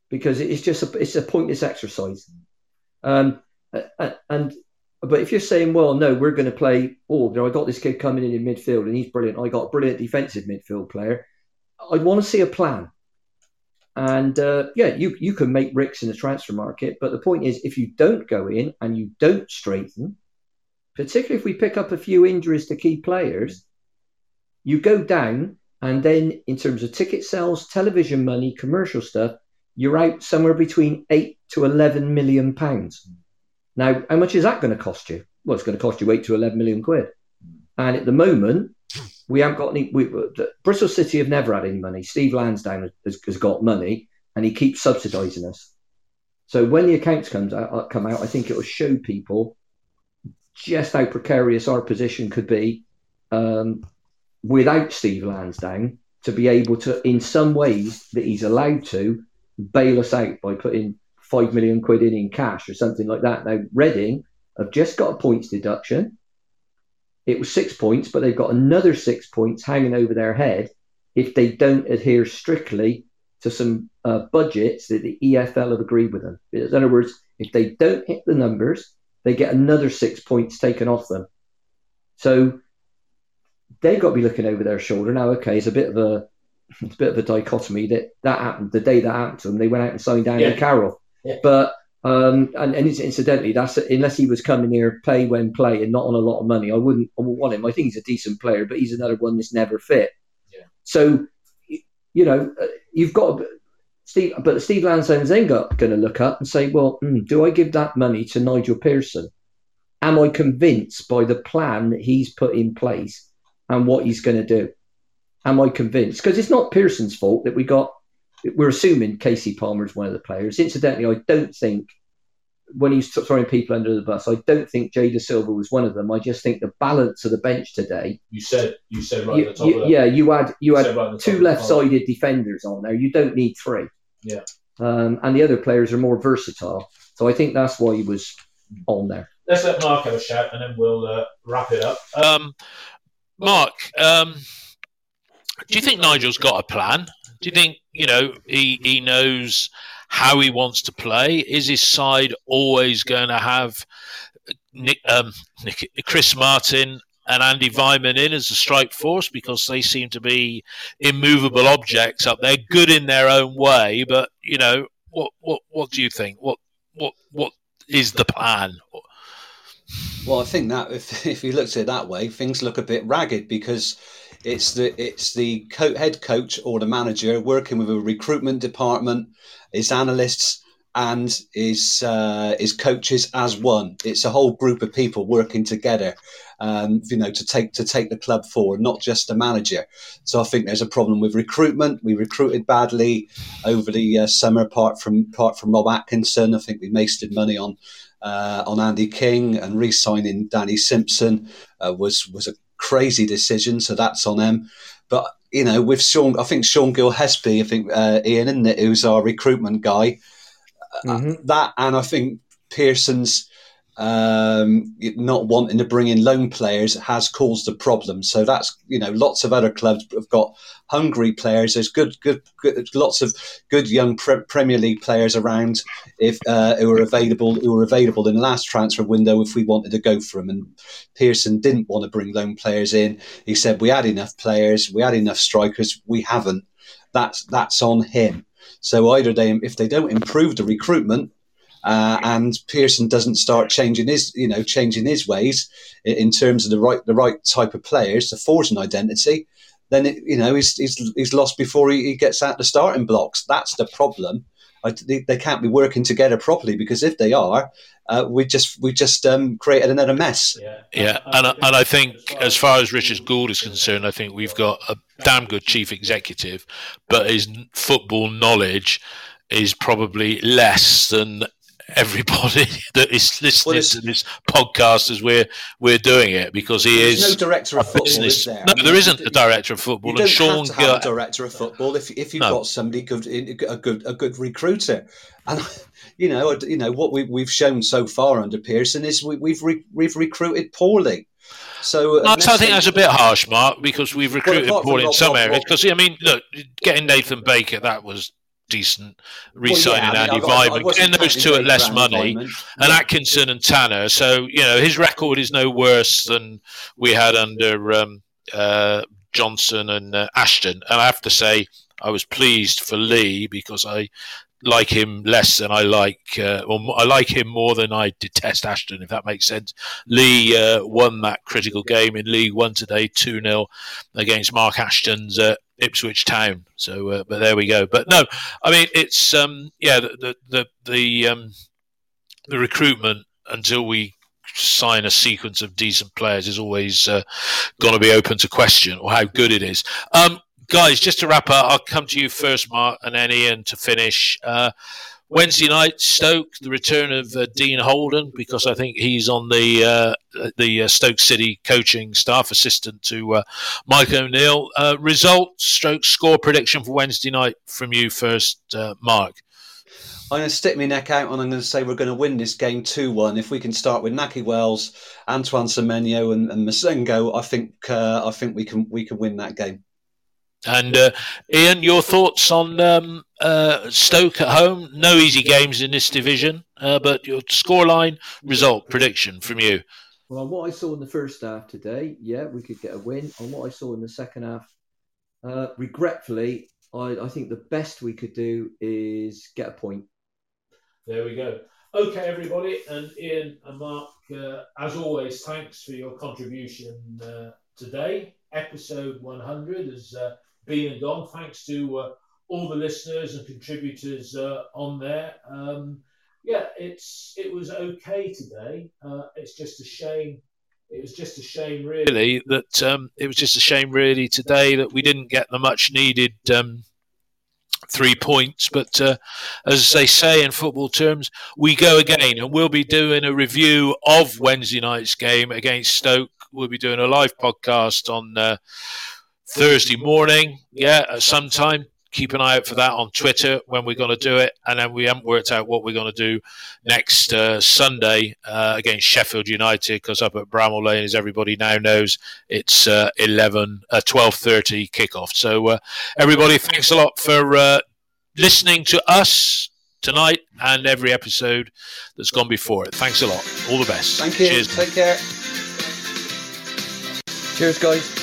because it's just a, it's a pointless exercise. Um, and but if you're saying, well, no, we're going to play, oh, I got this kid coming in in midfield and he's brilliant. I got a brilliant defensive midfield player. I'd want to see a plan. And uh, yeah, you you can make bricks in the transfer market, but the point is, if you don't go in and you don't strengthen, particularly if we pick up a few injuries to key players, you go down, and then in terms of ticket sales, television money, commercial stuff, you're out somewhere between eight to eleven million pounds. Now, how much is that going to cost you? Well, it's going to cost you eight to 11 million quid. And at the moment, we haven't got any. We, Bristol City have never had any money. Steve Lansdown has, has got money, and he keeps subsidising us. So when the accounts comes out, uh, come out, I think it will show people just how precarious our position could be um, without Steve Lansdown to be able to, in some ways that he's allowed to, bail us out by putting five million quid in in cash or something like that. Now, Reading have just got a points deduction. It was six points, but they've got another six points hanging over their head if they don't adhere strictly to some uh, budgets that the EFL have agreed with them. In other words, if they don't hit the numbers, they get another six points taken off them. So they've got to be looking over their shoulder now. Okay, it's a bit of a it's a bit of a dichotomy that that happened the day that happened to them. They went out and signed Daniel yeah. Carroll, but Um, and, and incidentally, that's unless he was coming here pay when play and not on a lot of money, I wouldn't, I wouldn't want him. I think he's a decent player, but he's another one that's never fit. Yeah. So, you know, uh, you've got Steve, but Steve Lansdown's then going to look up and say, well, mm, do I give that money to Nigel Pearson? Am I convinced by the plan that he's put in place and what he's going to do? Am I convinced? Because it's not Pearson's fault that we got. We're assuming Kasey Palmer is one of the players. Incidentally, I don't think when he's throwing people under the bus, I don't think Jay Silva was one of them. I just think the balance of the bench today. You said you said right you, at the top. you, of yeah, you had you had right two left-sided defenders on there. You don't need three. Yeah. Um, and the other players are more versatile. So I think that's why he was on there. Let's let Mark have a shout, and then we'll uh, wrap it up. Um, Mark, um, do you think Nigel's got a plan? Do you think you know he he knows how he wants to play? Is his side always going to have Nick, um, Nick, Chris Martin and Andy Weimann in as a strike force because they seem to be immovable objects up there, good in their own way. But you know, what what what do you think? What what what is the plan? Well, I think that if if you looked at it that way, things look a bit ragged because it's the it's the co- head coach or the manager working with a recruitment department, his analysts and his uh, his coaches as one. It's a whole group of people working together, um, you know, to take to take the club forward, not just the manager. So I think there's a problem with recruitment. We recruited badly over the uh, summer, apart from apart from Rob Atkinson. I think we wasted money on. Uh, on Andy King and re-signing Danny Simpson uh, was was a crazy decision, so that's on them. But you know, with Sean, I think Sean Gillespie, I think uh, Ian, isn't it, who's our recruitment guy, mm-hmm. that, and I think Pearson's um, not wanting to bring in loan players has caused a problem. So that's you know lots of other clubs have got hungry players. There's good, good, good lots of good young pre- Premier League players around if uh, who are available who were available in the last transfer window if we wanted to go for them. And Pearson didn't want to bring loan players in. He said we had enough players, we had enough strikers, we haven't. That's that's on him. So either they if they don't improve the recruitment uh, and Pearson doesn't start changing his, you know, changing his ways in terms of the right, the right type of players to forge an identity, then it, you know he's, he's, he's lost before he, he, gets out the starting blocks. That's the problem. I, they, they, can't be working together properly because if they are, uh, we just we just um, created another mess. Yeah, yeah, and and I think as far as Richard Gould is concerned, I think we've got a damn good chief executive, but his football knowledge is probably less than everybody that is listening well, to this podcast as we're we're doing it because he is no director of football. Is there? No, there isn't a director of football. You don't Sean have to have a director of football if if you've no. got somebody good, a good a good recruiter. And you know, you know what we, we've shown so far under Pearson is we, have re, we've recruited poorly. So uh, no, I think that's a bit harsh, Mark, because we've recruited well, poorly in some areas. Because I mean, look, getting Nathan Baker that was decent re-signing well, yeah, Andy Weimann, getting those two at less money, and. Atkinson and Tanner. So you know his record is no worse than we had under um, uh, Johnson and uh, Ashton. And I have to say, I was pleased for Lee because I like him less than I like, uh, or I like him more than I detest Ashton, if that makes sense. Lee uh, won that critical game in League One today, 2 0 against Mark Ashton's uh, Ipswich Town. So, uh, but there we go. But no, I mean, it's, um, yeah, the, the, the, the, um, the recruitment until we sign a sequence of decent players is always uh, going to be open to question or how good it is. Um, guys, just to wrap up, I'll come to you first, Mark, and then Ian to finish. Uh, Wednesday night, Stoke, the return of uh, Dean Holden, because I think he's on the uh, the uh, Stoke City coaching staff, assistant to uh, Mike O'Neill. Uh, result, stroke, score prediction for Wednesday night from you first, uh, Mark. I'm going to stick my neck out and I'm going to say we're going to win this game 2 1. If we can start with Nahki Wells, Antoine Semenyo, and, and Massengo, I think I think we can we can win that game. And uh, Ian, your thoughts on um, uh, Stoke at home? No easy games in this division, uh, but your scoreline result prediction from you. Well, on what I saw in the first half today, yeah, we could get a win. On what I saw in the second half, uh, regretfully, I, I think the best we could do is get a point. There we go. Okay, everybody, and Ian and Mark, uh, as always, thanks for your contribution uh, today. Episode 100 has uh, been and gone. Thanks to uh, all the listeners and contributors uh, on there. Um, yeah, it's it was okay today. Uh, it's just a shame. It was just a shame, really, really that um, it was just a shame, really, today that we didn't get the much needed. Um, three points. But uh, as they say in football terms, we go again, and we'll be doing a review of Wednesday night's game against Stoke. We'll be doing a live podcast on uh, Thursday morning, yeah, at some time keep an eye out for that on Twitter when we're going to do it. And then we haven't worked out what we're going to do next uh, Sunday uh, against Sheffield United because up at Bramall Lane, as everybody now knows, it's uh, 11, uh, 12.30 kickoff. So uh, everybody, thanks a lot for uh, listening to us tonight and every episode that's gone before it. Thanks a lot. All the best. Thank you. Cheers. Take care. Cheers, guys.